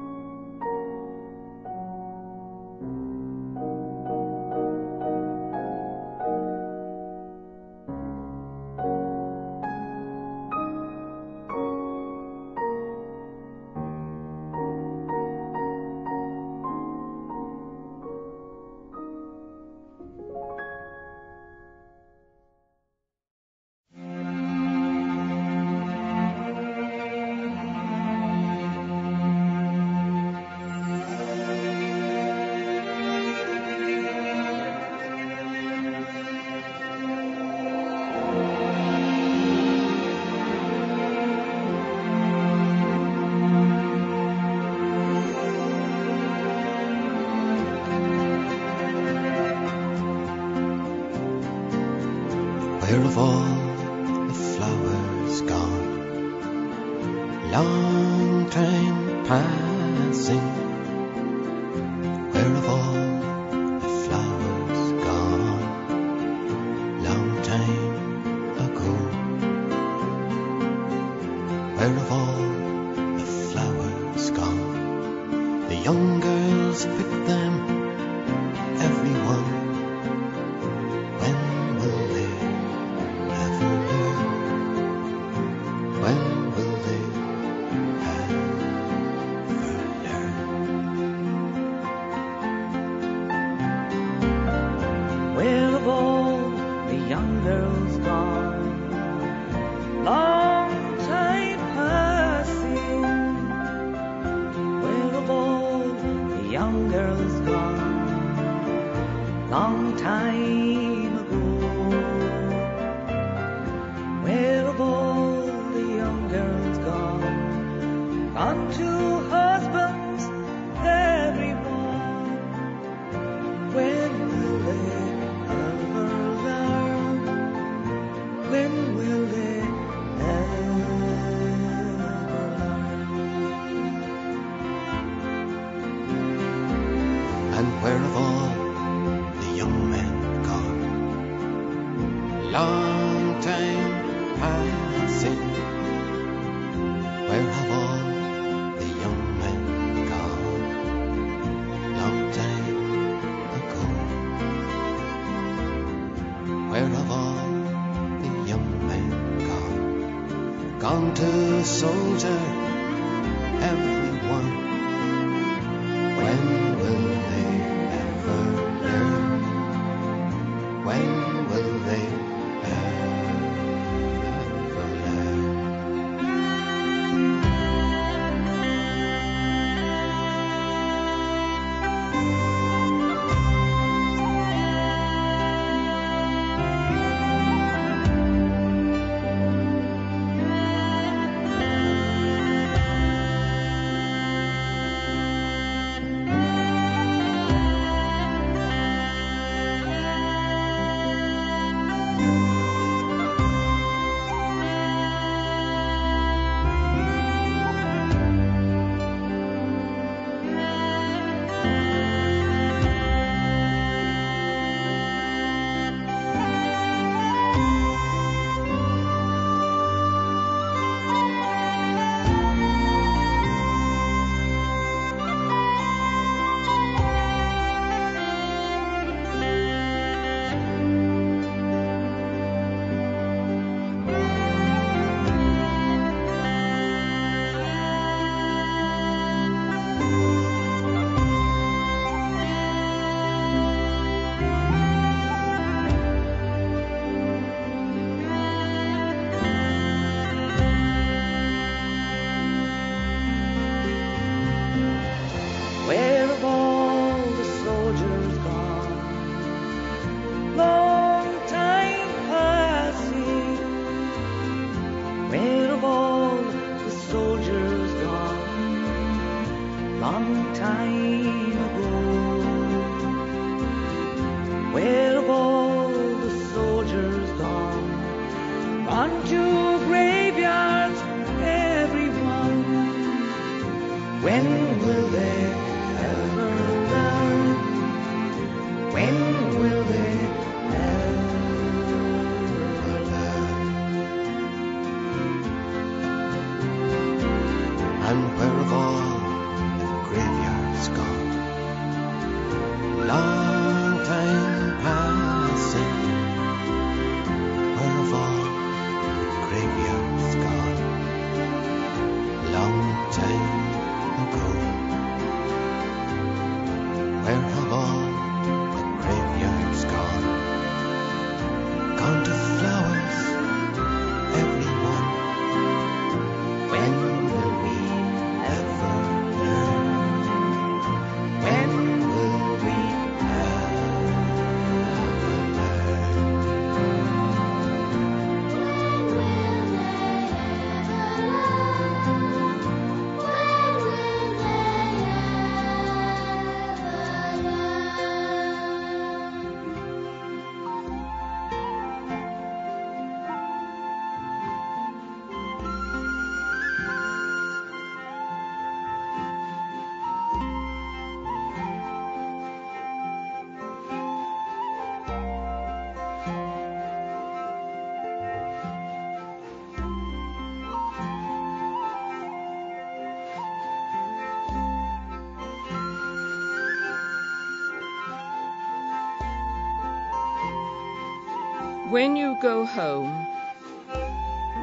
When you go home,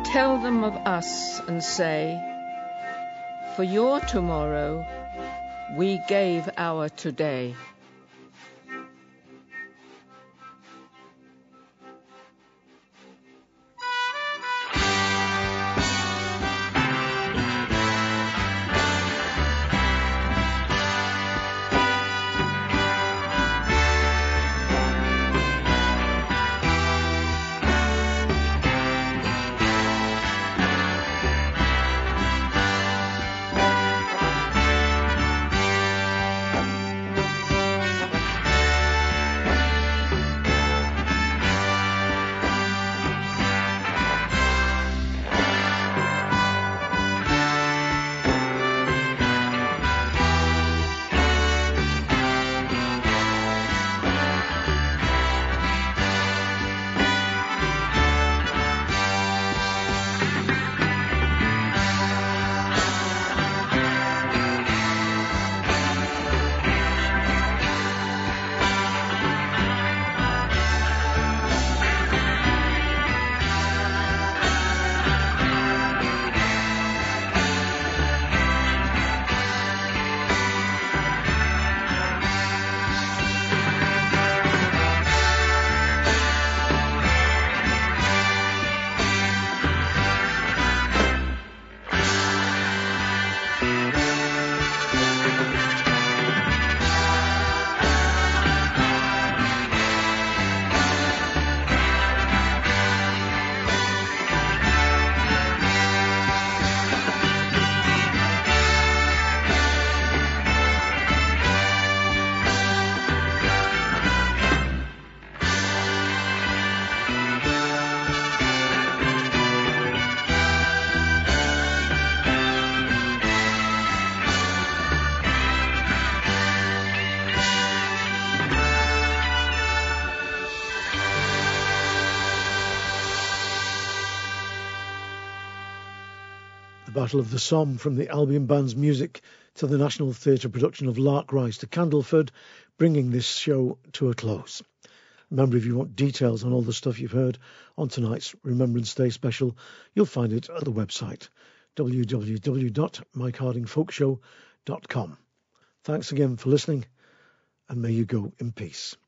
tell them of us and say, For your tomorrow, we gave our today. Of the Somme from the Albion Band's music to the National Theatre production of Lark Rise to Candleford, bringing this show to a close. Remember, if you want details on all the stuff you've heard on tonight's Remembrance Day special, you'll find it at the website www.mikehardingfolkshow.com. Thanks again for listening, and may you go in peace.